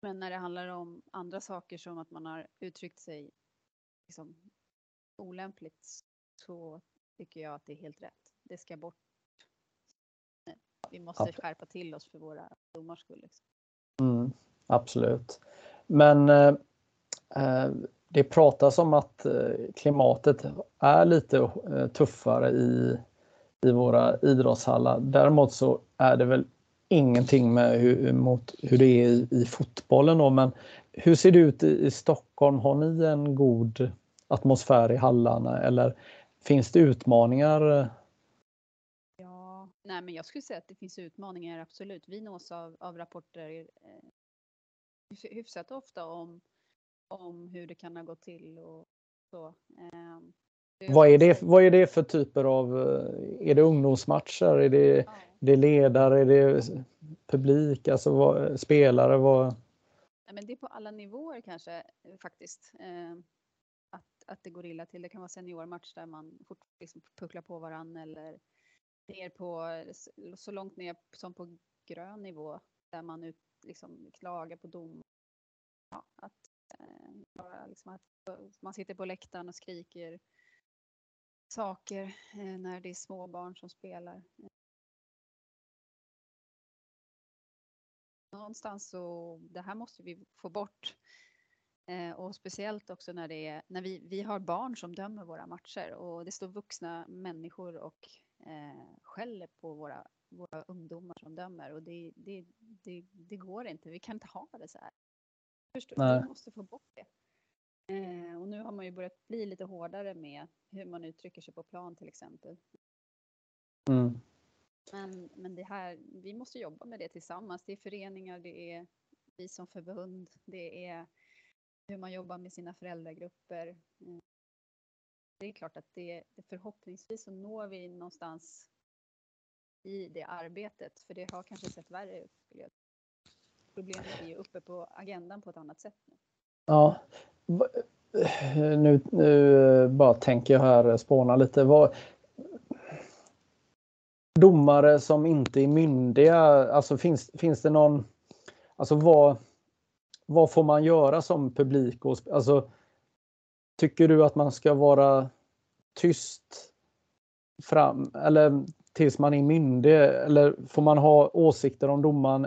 Men när det handlar om andra saker som att man har uttryckt sig liksom, olämpligt så tycker jag att det är helt rätt. Det ska bort. Vi måste Ab- skärpa till oss för våra domars skull. Liksom. Mm, absolut. Men eh, eh, det pratas om att eh, klimatet är lite eh, tuffare i, i våra idrottshallar. Däremot så är det väl ingenting med hur, mot hur det är i, i fotbollen. Då. Men hur ser det ut i, i Stockholm? Har ni en god atmosfär i hallarna eller finns det utmaningar? Ja, nej men jag skulle säga att det finns utmaningar absolut. Vi nås av, av rapporter eh, hyfsat ofta om, om hur det kan ha gått till och så. Eh, vad är, det, vad är det för typer av, är det ungdomsmatcher, är det, ja. det ledare, är det publik, alltså vad, spelare? Vad... Ja, men det är på alla nivåer kanske faktiskt. Eh, att, att det går illa till. Det kan vara seniormatch där man fortfarande liksom pucklar på varann eller ner på så långt ner som på grön nivå där man ut, liksom klagar på dom. Ja, att, eh, liksom att man sitter på läktaren och skriker saker eh, när det är små barn som spelar. Någonstans så, det här måste vi få bort. Eh, och speciellt också när det är, när vi, vi har barn som dömer våra matcher och det står vuxna människor och eh, skäller på våra, våra ungdomar som dömer och det, det, det, det går inte. Vi kan inte ha det så här. Förstår, vi måste få bort det. Eh, och nu har man ju börjat bli lite hårdare med hur man uttrycker sig på plan till exempel. Mm. Men, men det här, vi måste jobba med det tillsammans. Det är föreningar, det är vi som förbund, det är hur man jobbar med sina föräldragrupper. Mm. Det är klart att det, förhoppningsvis så når vi någonstans i det arbetet, för det har kanske sett värre ut. Problemet är ju uppe på agendan på ett annat sätt nu. Ja, Eh, nu, nu eh, bara tänker jag här, eh, spåna lite. Vad, domare som inte är myndiga, alltså finns, finns det någon, alltså vad, vad får man göra som publik? Och, alltså, tycker du att man ska vara tyst fram eller tills man är myndig? Eller får man ha åsikter om domaren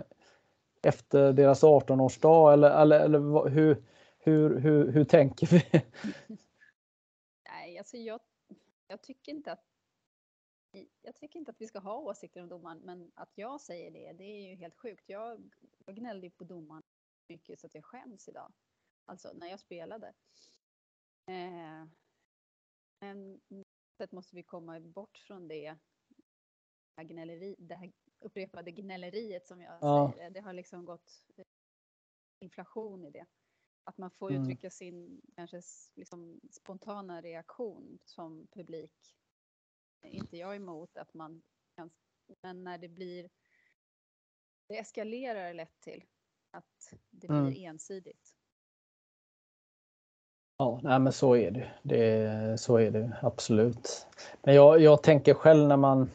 efter deras 18-årsdag? Eller, eller, eller hur, hur, hur, hur tänker vi? Nej, alltså jag, jag tycker inte att jag tycker inte att vi ska ha åsikter om domaren, men att jag säger det, det är ju helt sjukt. Jag, jag gnällde på domaren mycket så att jag skäms idag. Alltså när jag spelade. Eh, men sätt måste vi komma bort från det, det här, gnälleri, det här upprepade gnälleriet som jag ja. säger. Det har liksom gått inflation i det. Att man får mm. uttrycka sin kanske liksom, spontana reaktion som publik. Inte jag emot att man kan, men när det blir, det eskalerar lätt till att det blir mm. ensidigt. Ja, nej, men så är det. det. Så är det absolut. Men jag, jag tänker själv när man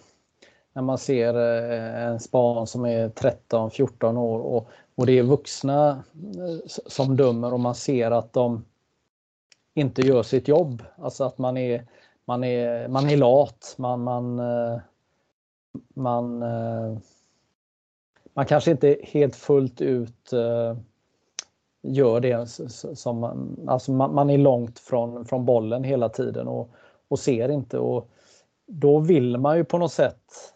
när man ser eh, en span som är 13-14 år och, och det är vuxna eh, som dömer och man ser att de inte gör sitt jobb. Alltså att man är, man är, man är lat, man, man, eh, man, eh, man kanske inte helt fullt ut gör det som man, alltså man, man är långt från, från bollen hela tiden och, och ser inte. Och då vill man ju på något sätt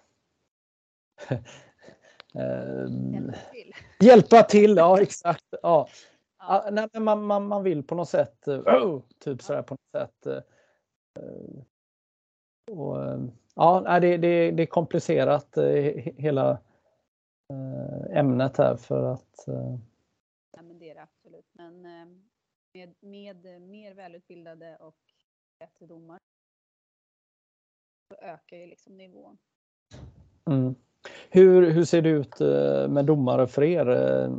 hjälpa till. Ja exakt. Ja. Nej, men man, man, man vill på något sätt, oh, typ sådär på något sätt. Eh, och, ja, det, det, det är komplicerat hela ämnet här för att Ja, men det är det absolut. Men med, med mer välutbildade och bättre domar så ökar ju liksom nivån. Mm. Hur, hur ser det ut eh, med domare för er? Eh,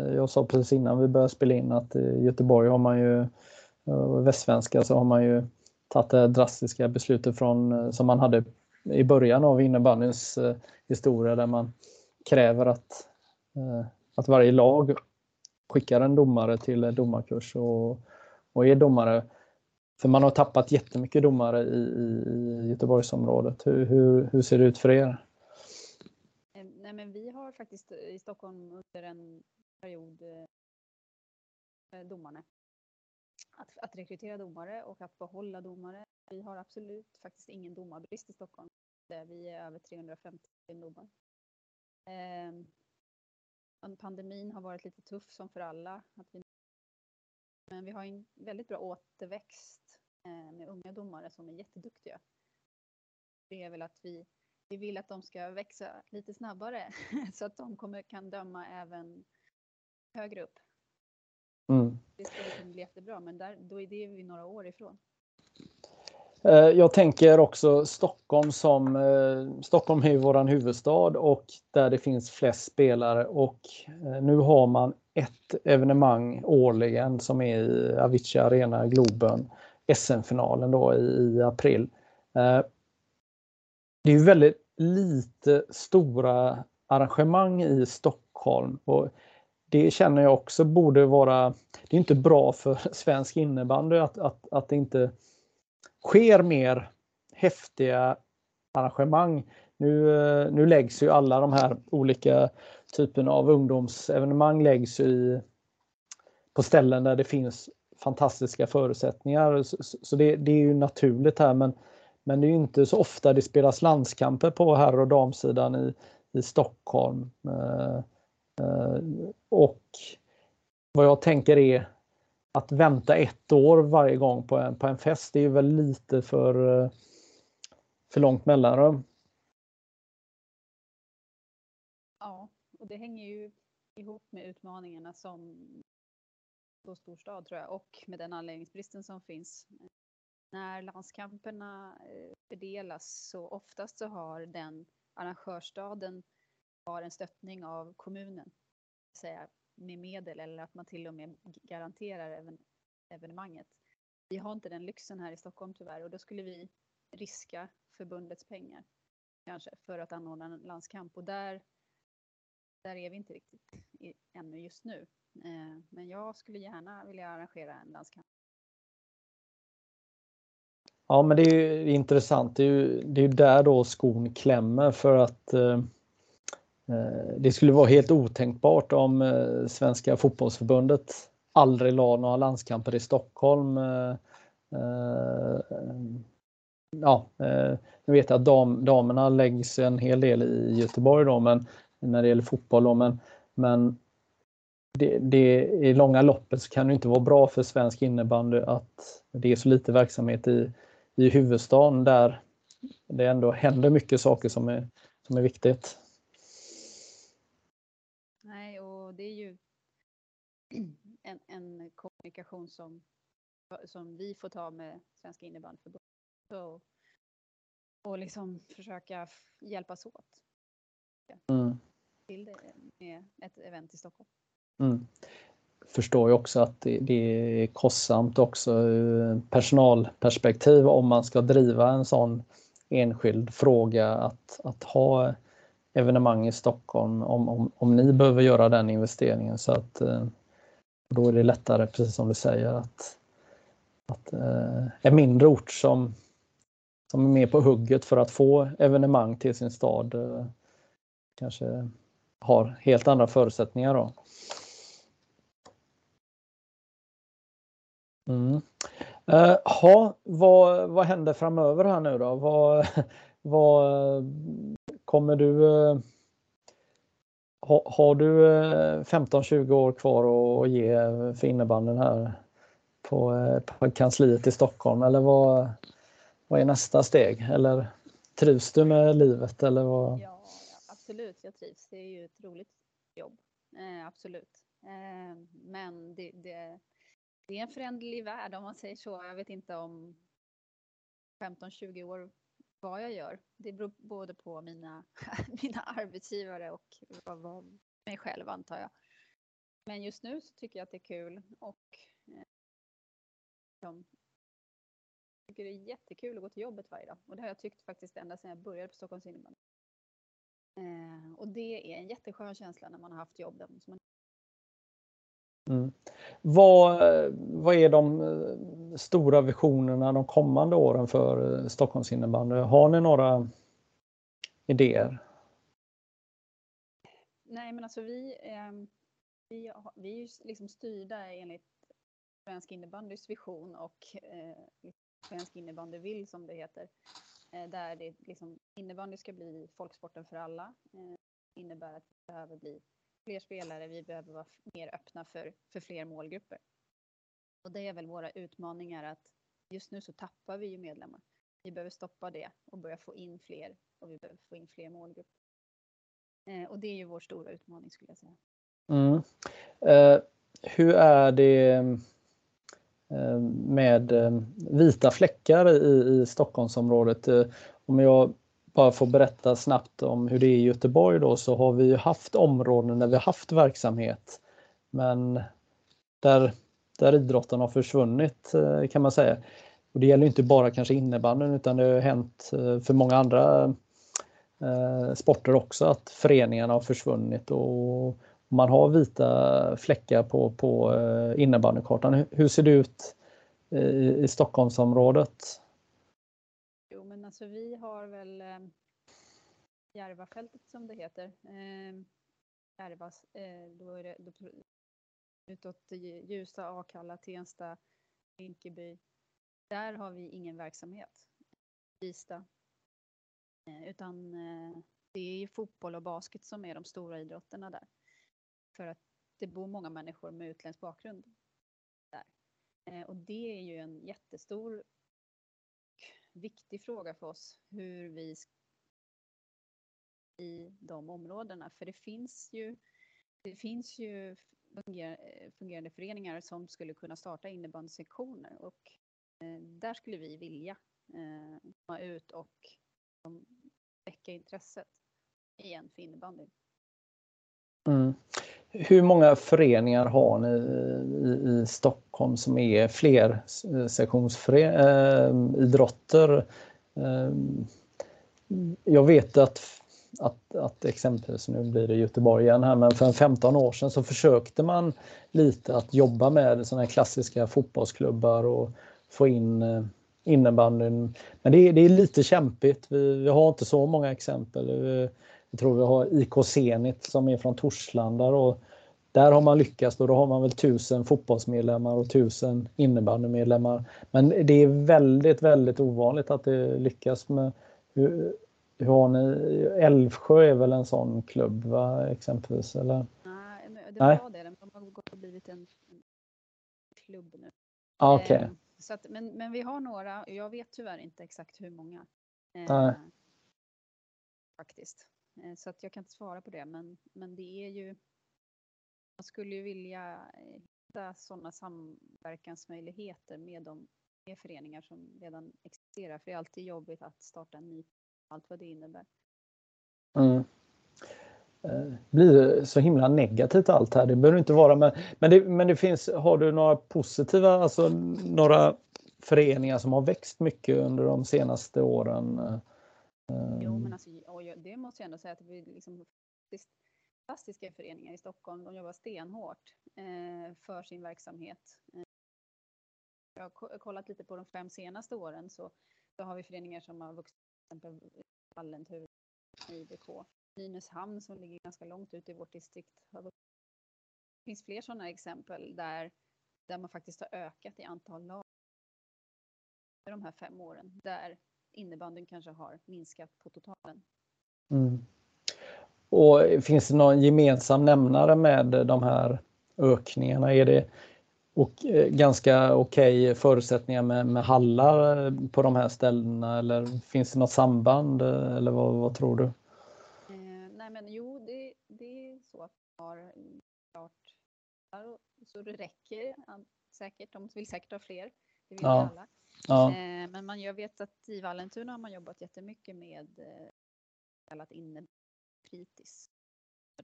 eh, jag sa precis innan vi började spela in att i Göteborg har man ju, västsvenska, så har man ju tagit det drastiska beslutet från, som man hade i början av innebandyns historia där man kräver att, att varje lag skickar en domare till domarkurs och, och är domare. För man har tappat jättemycket domare i, i Göteborgsområdet. Hur, hur, hur ser det ut för er? Nej, men vi har faktiskt eh, i Stockholm under en period eh, eh, domarna. Att, att rekrytera domare och att behålla domare. Vi har absolut faktiskt ingen domarbrist i Stockholm. Vi är över 350 domare. Eh, pandemin har varit lite tuff som för alla. Att vi, men vi har en väldigt bra återväxt eh, med unga domare som är jätteduktiga. Det är väl att vi vi vill att de ska växa lite snabbare så att de kommer, kan döma även högre upp. Mm. Det skulle kunna bli jättebra, men där, då är det vi några år ifrån. Eh, jag tänker också Stockholm som eh, Stockholm är våran huvudstad och där det finns flest spelare och eh, nu har man ett evenemang årligen som är i Avicii Arena, Globen, SM-finalen då i, april. Det är väldigt lite stora arrangemang i Stockholm och det känner jag också borde vara, det är inte bra för svensk innebandy att, att, att det inte sker mer häftiga arrangemang. Nu, nu läggs ju alla de här olika typerna av ungdomsevenemang läggs i, på ställen där det finns fantastiska förutsättningar. Så, så det, det, är ju naturligt här men, men det är inte så ofta det spelas landskamper på herr och damsidan i, i Stockholm. Eh, eh, och vad jag tänker är att vänta ett år varje gång på en, på en fest, det är väl lite för, eh, för långt mellanrum. Ja, och det hänger ju ihop med utmaningarna som på storstad tror jag och med den anläggningsbristen som finns. När landskamperna eh, fördelas så oftast så har den arrangörsstaden har en stöttning av kommunen. Säga med medel eller att man till och med garanterar even, evenemanget. Vi har inte den lyxen här i Stockholm tyvärr och då skulle vi riska förbundets pengar kanske för att anordna en landskamp och där, där är vi inte riktigt i, ännu just nu. Eh, men jag skulle gärna vilja arrangera en landskamp. Ja, men det är ju intressant. Det är ju, det är ju där då skon klämmer för att eh, Eh, det skulle vara helt otänkbart om eh, Svenska fotbollsförbundet aldrig la några landskamper i Stockholm. Eh, eh ja, eh, nu vet jag att dam, damerna läggs en hel del i Göteborg då, men när det gäller fotboll då, men, men det, det, i långa loppet så kan det inte vara bra för svensk innebandy att det är så lite verksamhet i, i huvudstaden där det ändå händer mycket saker som är, som är viktigt. det är ju en, en kommunikation som, som vi får ta med Svenska innebandyförbundet och, och liksom försöka hjälpas åt. Mm. Till det med ett event i Stockholm. Mm. Förstår ju också att det, det är kostsamt också ur personalperspektiv om man ska driva en sån enskild fråga att, att ha evenemang i Stockholm om, om, om ni behöver göra den investeringen. Så att eh, då är det lättare, precis som du säger, att, att eh, en mindre ort som, som är med på hugget för att få evenemang till sin stad eh, kanske har helt andra förutsättningar. Då. Mm. Uh, ha, vad, vad händer framöver här nu då? Vad, vad, Kommer du eh, ha, har du eh, 15-20 år kvar att ge för innebanden här på, på kansliet i Stockholm eller vad, vad är nästa steg? Eller trivs du med livet eller vad? Ja, absolut, jag trivs. Det är ju ett roligt jobb. Eh, absolut. Eh, men det, det, det, är en föränderlig värld om man säger så. Jag vet inte om 15-20 år vad jag gör. Det beror både på mina, mina arbetsgivare och vad, vad, mig själv antar jag. Men just nu så tycker jag att det är kul och eh, jag tycker det är jättekul att gå till jobbet varje dag och det har jag tyckt faktiskt ända sedan jag började på Stockholms innebandy. Eh, och det är en jätteskön känsla när man har haft jobb där man Mm. Vad, vad är de eh, stora visionerna de kommande åren för eh, Stockholms innebandy? Har ni några idéer? Nej, men alltså vi, eh, vi, vi är liksom styrda enligt Svensk innebandys vision och eh, Svensk innebandy vill som det heter. Eh, där det liksom, innebandy ska bli folksporten för alla. Eh, innebär att det behöver bli fler spelare, vi behöver vara mer öppna för, för fler målgrupper. Och det är väl våra utmaningar att just nu så tappar vi ju medlemmar. Vi behöver stoppa det och börja få in fler och vi behöver få in fler målgrupper. Eh, och det är ju vår stora utmaning skulle jag säga. Mm. Eh, hur är det eh, med eh, vita fläckar i, i Stockholmsområdet. Eh, om jag bara får berätta snabbt om hur det är i Göteborg då så har vi haft områden där vi haft verksamhet men där, där idrotten har försvunnit eh, kan man säga. Och det gäller inte bara kanske innebandyn utan det har hänt eh, för många andra eh, sporter också att föreningarna har försvunnit och man har vita fläckar på, på eh, innebandykartan. Hur ser det ut i, i Stockholmsområdet? Så alltså vi har väl eh, Järvafältet som det heter. Eh, Järvas, eh, då är det då, utåt Ljusa, Akalla, Tensta, Rinkeby. Där har vi ingen verksamhet. Ista. Eh, utan eh, det är ju fotboll och basket som är de stora idrotterna där. För att det bor många människor med utländsk bakgrund där. Eh, och det är ju en jättestor viktig fråga för oss hur vi i de områdena. För det finns ju, det finns ju fungerande föreningar som skulle kunna starta innebandysektioner och eh, där skulle vi vilja eh, komma ut och mm, väcka intresset igen för innebandyn. Mm. Hur många föreningar har ni i, i Stockholm som är fler sektionsidrotter? Eh, eh, jag vet att, att, att exempelvis, nu blir det Göteborg igen här, men för 15 år sedan så försökte man lite att jobba med sådana klassiska fotbollsklubbar och få in eh, innebandyn. Men det är, det är lite kämpigt. Vi, vi, har inte så många exempel. Jag tror vi har IK Zenit som är från Torslanda och där har man lyckats och då har man väl tusen fotbollsmedlemmar och tusen innebandymedlemmar. Men det är väldigt, väldigt ovanligt att det lyckas med hur, hur har ni? Älvsjö är väl en sån klubb va, exempelvis? Eller? Nej, det var Nej. det. De har gått och blivit en, klubb nu. Ah, okay. Eh, så att, men, men vi har några, jag vet tyvärr inte exakt hur många. Eh, faktiskt. Eh, så att jag kan inte svara på det, men, men det är ju, man skulle ju vilja eh, hitta sådana samverkansmöjligheter med de med föreningar som redan existerar, för det är alltid jobbigt att starta en ny, allt vad det innebär. Mm. Eh, det blir så himla negativt allt här. Det behöver inte vara, men, men, det, men det finns, har du några positiva, alltså några föreningar som har växt mycket under de senaste åren? Eh, jo, men alltså, det måste jag ändå säga att det blir liksom fantastiska föreningar i Stockholm. De jobbar stenhårt eh, för sin verksamhet. Jag har kollat lite på de fem senaste åren så, så har vi föreningar som har vuxit, till exempel Vallentuna, IBK, Nynäshamn som ligger ganska långt ut i vårt distrikt. Det finns fler sådana exempel där, där man faktiskt har ökat i antal lag de här fem åren, där innebandyn kanske har minskat på totalen. Mm. Och finns det någon gemensam nämnare med de här ökningarna? Är det och eh, ganska okej okay förutsättningar med, med hallar på de här ställena eller finns det något samband eller vad, vad tror du? men jo, det, det är så att vi har klart så det räcker säkert. De vill säkert ha fler. Det vill ja. alla. Ja. Eh, men man, jag vet att i Vallentuna har man jobbat jättemycket med eh, kallat inne fritids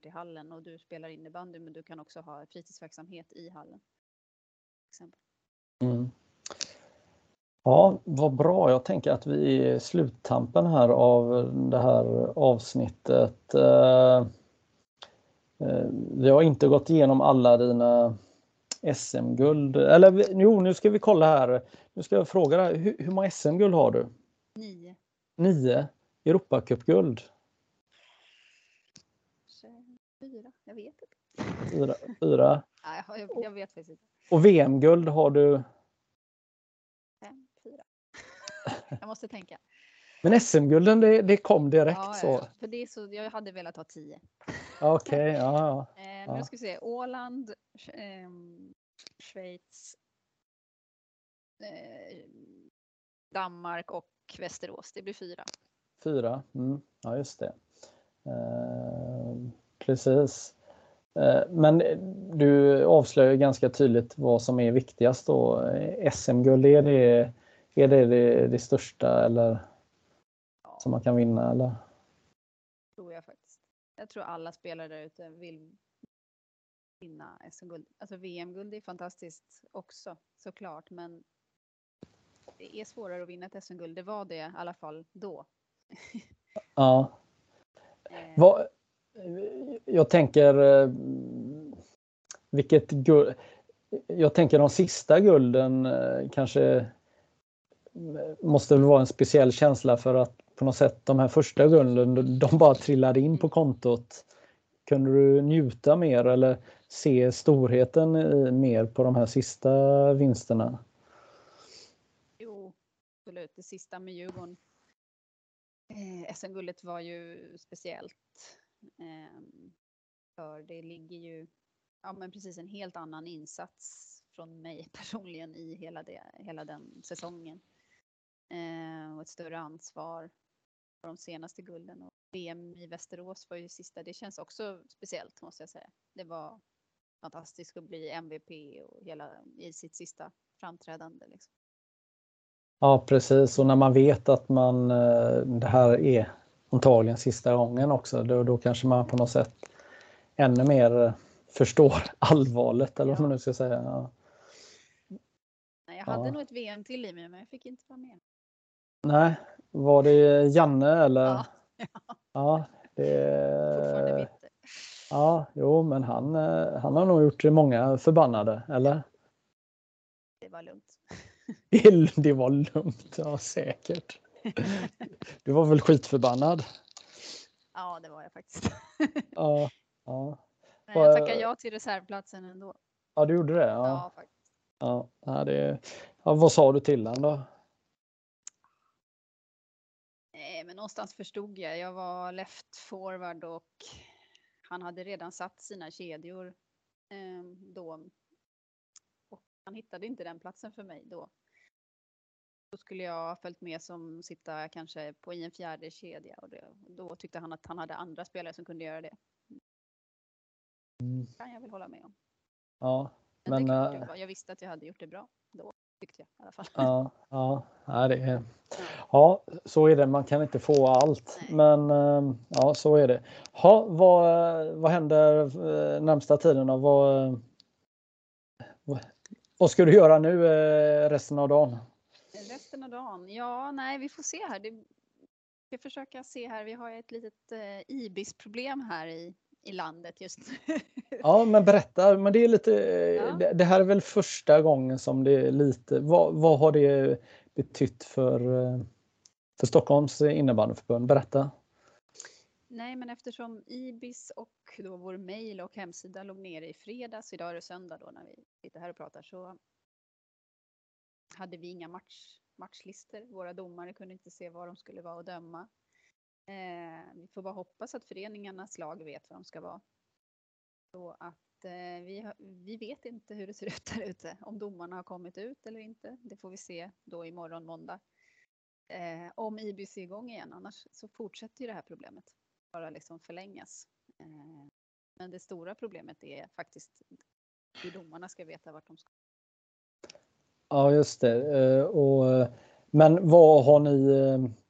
till hallen och du spelar innebandy men du kan också ha fritidsverksamhet i hallen. Exempel. Mm. Ja, vad bra. Jag tänker att vi är i sluttampen här av det här avsnittet. Eh, eh, vi har inte gått igenom alla dina SM-guld. Eller jo, nu ska vi kolla här. Nu ska jag fråga dig. Hur, hur många SM-guld har du? Nio. Nio? Europacupguld? Fyra, jag vet inte. Fyra? fyra. Nej, jag, jag vet faktiskt inte. Och VM-guld har du? Jag måste tänka. Men SM-gulden det, det, kom direkt ja, så? Ja, för det är så. Jag hade velat ha tio. Okej, okay, ja. eh, nu ska vi se. Åland, eh, Schweiz, eh, Danmark och Västerås. Det blir fyra. Fyra, mm. ja just det. Eh, precis. Eh, men du avslöjar ganska tydligt vad som är viktigast då. SM-guld, är det, är det, det det största eller som man kan vinna eller? Tror jag faktiskt. Jag tror alla spelare där ute vill vinna SM-guld. Alltså VM-guld är fantastiskt också såklart, men det är svårare att vinna ett SM-guld. Det var det i alla fall då. Ja. Eh, Vad, jag tänker eh, vilket guld. Jag tänker de sista gulden eh, kanske måste väl vara en speciell känsla för att på något sätt de här första gulden, de bara trillade in på kontot. Kunde du njuta mer eller se storheten i mer på de här sista vinsterna? Jo, absolut. Det sista med Djurgården. Eh, SM-guldet var ju speciellt. Eh, för det ligger ju, ja men precis en helt annan insats från mig personligen i hela, det, hela den säsongen. Eh, och ett större ansvar de senaste gulden. Och VM i Västerås var ju sista, det känns också speciellt måste jag säga. Det var fantastiskt att bli MVP och hela i sitt sista framträdande. Liksom. Ja precis och när man vet att man eh, det här är antagligen sista gången också då, då kanske man på något sätt ännu mer eh, förstår allvaret eller vad man nu ska säga. Ja. Nej, jag hade Ja. nog ett VM till i mig men jag fick inte vara med. Nej, var det Janne eller? Ja, Ja, fortfarande det, ja jo men han, eh, han har nog gjort många förbannade eller? Det var lugnt. Det var lugnt, ja säkert. Du var väl skitförbannad? Ja, det var jag faktiskt. Ja, ja. Men jag Vad- tackar ja till reservplatsen ändå. ja du gjorde det? Ja, Ja. faktiskt. Ja, ja, det, ja, vad sa du till honom då? Nej, men någonstans förstod jag. Jag var left forward och han hade redan satt sina kedjor eh, då. Och han hittade inte den platsen för mig då. Då skulle jag ha följt med som sitta kanske på i en fjärde kedja och det, då tyckte han att han hade andra spelare som kunde göra det. Mm. kan jag väl hålla med om. Ja, Men, Men, klart, eh, jag, jag visste att jag hade gjort det bra tyckte jag i alla fall. ja, ja, ja, det är, ja, så är det. Man kan inte få allt, Nej. men eh, ja, så är det. Ha, vad, vad händer eh, närmsta tiden? Då? Vad, vad, ska du göra nu eh, resten av dagen? Resten av dagen? Ja, nej, vi får se här. Det, vi ska försöka se här. Vi har ett litet eh, ibis-problem här i, i landet just nu. Ja, men berätta. Men det är lite. Ja. Det, det här är väl första gången som det är lite. Vad, vad har det betytt för eh, för Stockholms innebandyförbund? Berätta. nej, men eftersom Ibis och då vår mejl och hemsida låg nere i fredags, idag är det söndag då när vi sitter här och pratar, så hade vi inga match, matchlister. Våra domare kunde inte se var de skulle vara och döma. Eh, vi får bara hoppas att föreningarnas lag vet vad de ska vara. Så att eh, vi, vi vet inte hur det ser ut där ute. Om domarna har kommit ut eller inte. Det får vi se då imorgon måndag. Eh, om IBC är igång igen. Annars så fortsätter ju det här problemet bara liksom förlängas. Eh, men det stora problemet är faktiskt hur domarna ska veta vart de ska. Ja, just det. Eh, Och, eh, men vad har ni? Eh,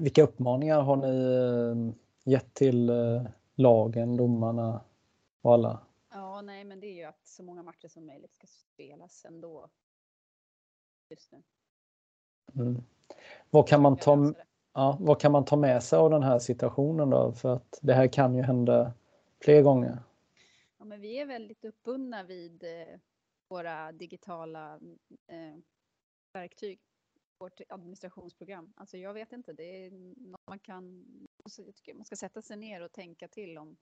vilka uppmaningar har ni eh, gett till eh, lagen, domarna och alla? Ja, nej, men det är ju att så många matcher som möjligt ska spelas ändå. Just nu. Mm. Vad kan man ta? Ja, vad kan man ta med sig av den här situationen då? För att det här kan ju hända fler gånger. Ja, men vi är väldigt uppbundna vid eh, våra digitala eh, verktyg, vårt administrationsprogram. Alltså jag vet inte, det är något man kan, alltså jag tycker man ska sätta sig ner och tänka till om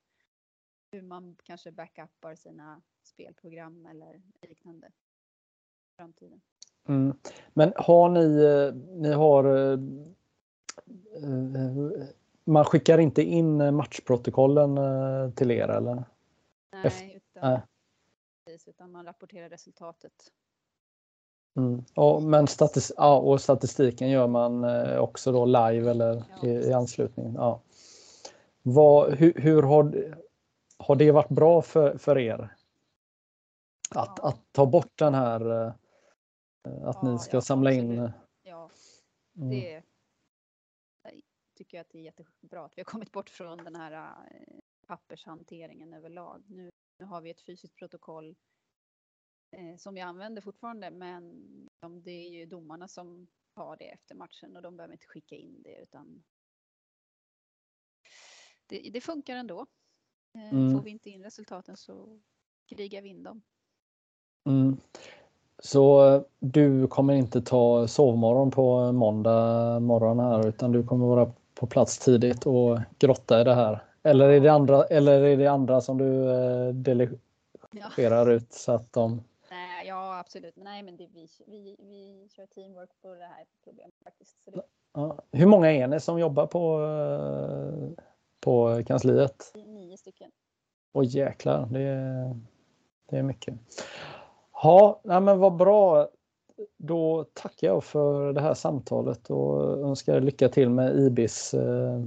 hur man kanske backuppar sina spelprogram eller liknande i framtiden. Mm. Men har ni, eh, ni har eh, eh, man skickar inte in matchprotokollen till er eller? Nej, utan, nej. precis, utan man rapporterar resultatet. Mm. Ja, men statis ja, och statistiken gör man eh, också då live eller i, i anslutning. Ja. Vad, hur, hur har, har det varit bra för, för er? Att, att ta bort den här eh, att Ja, ni ska ja, samla in? absolut. Ja, Mm. det jag tycker jag att det är jättebra att vi har kommit bort från den här eh, pappershanteringen överlag. Nu, nu har vi ett fysiskt protokoll eh, som vi använder fortfarande, men de, det är ju domarna som har det efter matchen och de behöver inte skicka in det utan det, det funkar ändå. Eh, Mm. Får vi inte in resultaten så krigar vi in dem. Mm. Så eh, du kommer inte ta sovmorgon på måndag morgon här utan du kommer vara på plats tidigt och grotta i det här? Eller är det andra, eller är det andra som du eh, delegerar ut så att de... Ja, absolut. Men nej, men det, vi, vi, vi kör teamwork på det här problemet faktiskt. Så det Ja. Hur många är ni som jobbar på, eh, på kansliet? nio stycken. Åh jäklar, det är, det är mycket. Ja, nej men vad bra. Då tackar jag för det här samtalet och önskar lycka till med IBIS eh,